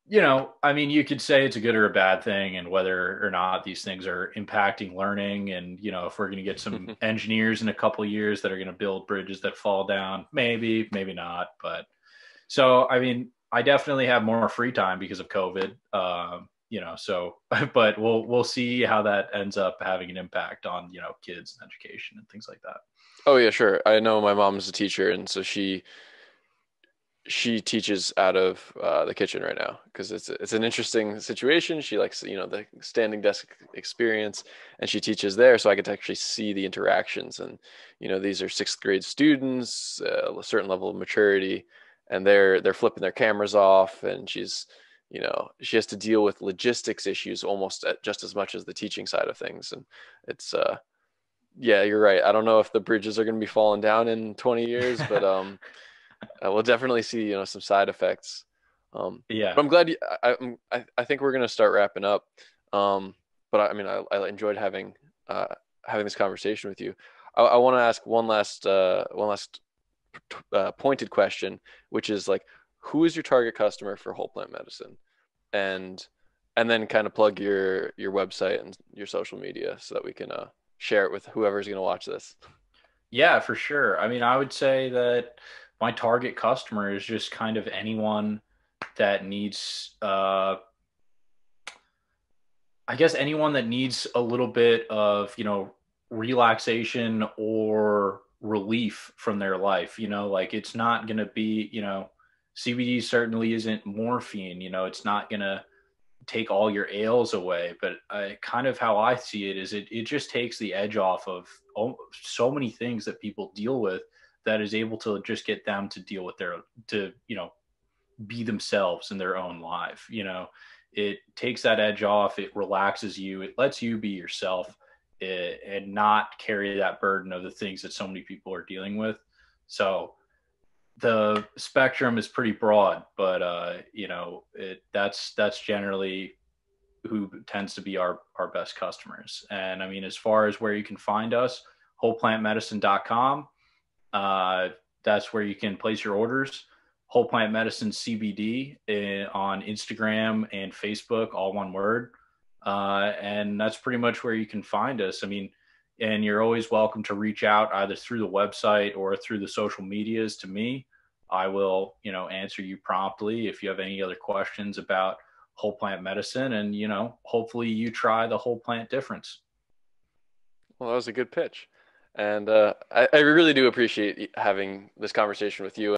you know, I mean, you could say it's a good or a bad thing, and whether or not these things are impacting learning. And you know, if we're going to get some engineers in a couple years that are going to build bridges that fall down, maybe, maybe not. But so, I mean, I definitely have more free time because of COVID. Um, you know, so but we'll we'll see how that ends up having an impact on you know kids and education and things like that. Oh yeah, sure. I know my mom's a teacher, and so she she teaches out of uh, the kitchen right now because it's it's an interesting situation. She likes you know the standing desk experience, and she teaches there, so I get to actually see the interactions. And you know these are sixth grade students, uh, a certain level of maturity, and they're they're flipping their cameras off, and she's you know she has to deal with logistics issues almost at, just as much as the teaching side of things, and it's uh yeah, you're right. I don't know if the bridges are going to be falling down in 20 years, but um, uh, we'll definitely see you know some side effects. Um, yeah, I'm glad. You, I, I I think we're going to start wrapping up. Um, but I, I mean, I, I enjoyed having uh, having this conversation with you. I, I want to ask one last uh, one last uh, pointed question, which is like, who is your target customer for whole plant medicine, and and then kind of plug your your website and your social media so that we can uh, share it with whoever's going to watch this. Yeah, for sure. I mean, I would say that my target customer is just kind of anyone that needs uh I guess anyone that needs a little bit of, you know, relaxation or relief from their life, you know, like it's not going to be, you know, CBD certainly isn't morphine, you know, it's not going to take all your ails away but I, kind of how i see it is it, it just takes the edge off of so many things that people deal with that is able to just get them to deal with their to you know be themselves in their own life you know it takes that edge off it relaxes you it lets you be yourself it, eh, and not carry that burden of the things that so many people are dealing with so the spectrum is pretty broad, but uh, you know, it that's that's generally who tends to be our our best customers. And I mean, as far as where you can find us, wholeplantmedicine.com. Uh, that's where you can place your orders. Whole Plant Medicine CBD uh, on Instagram and Facebook, all one word. Uh, and that's pretty much where you can find us. I mean, and you're always welcome to reach out either through the website or through the social medias to me. I will, you know, answer you promptly if you have any other questions about whole plant medicine and, you know, hopefully you try the whole plant difference. Well, that was a good pitch. And uh, I, I really do appreciate having this conversation with you.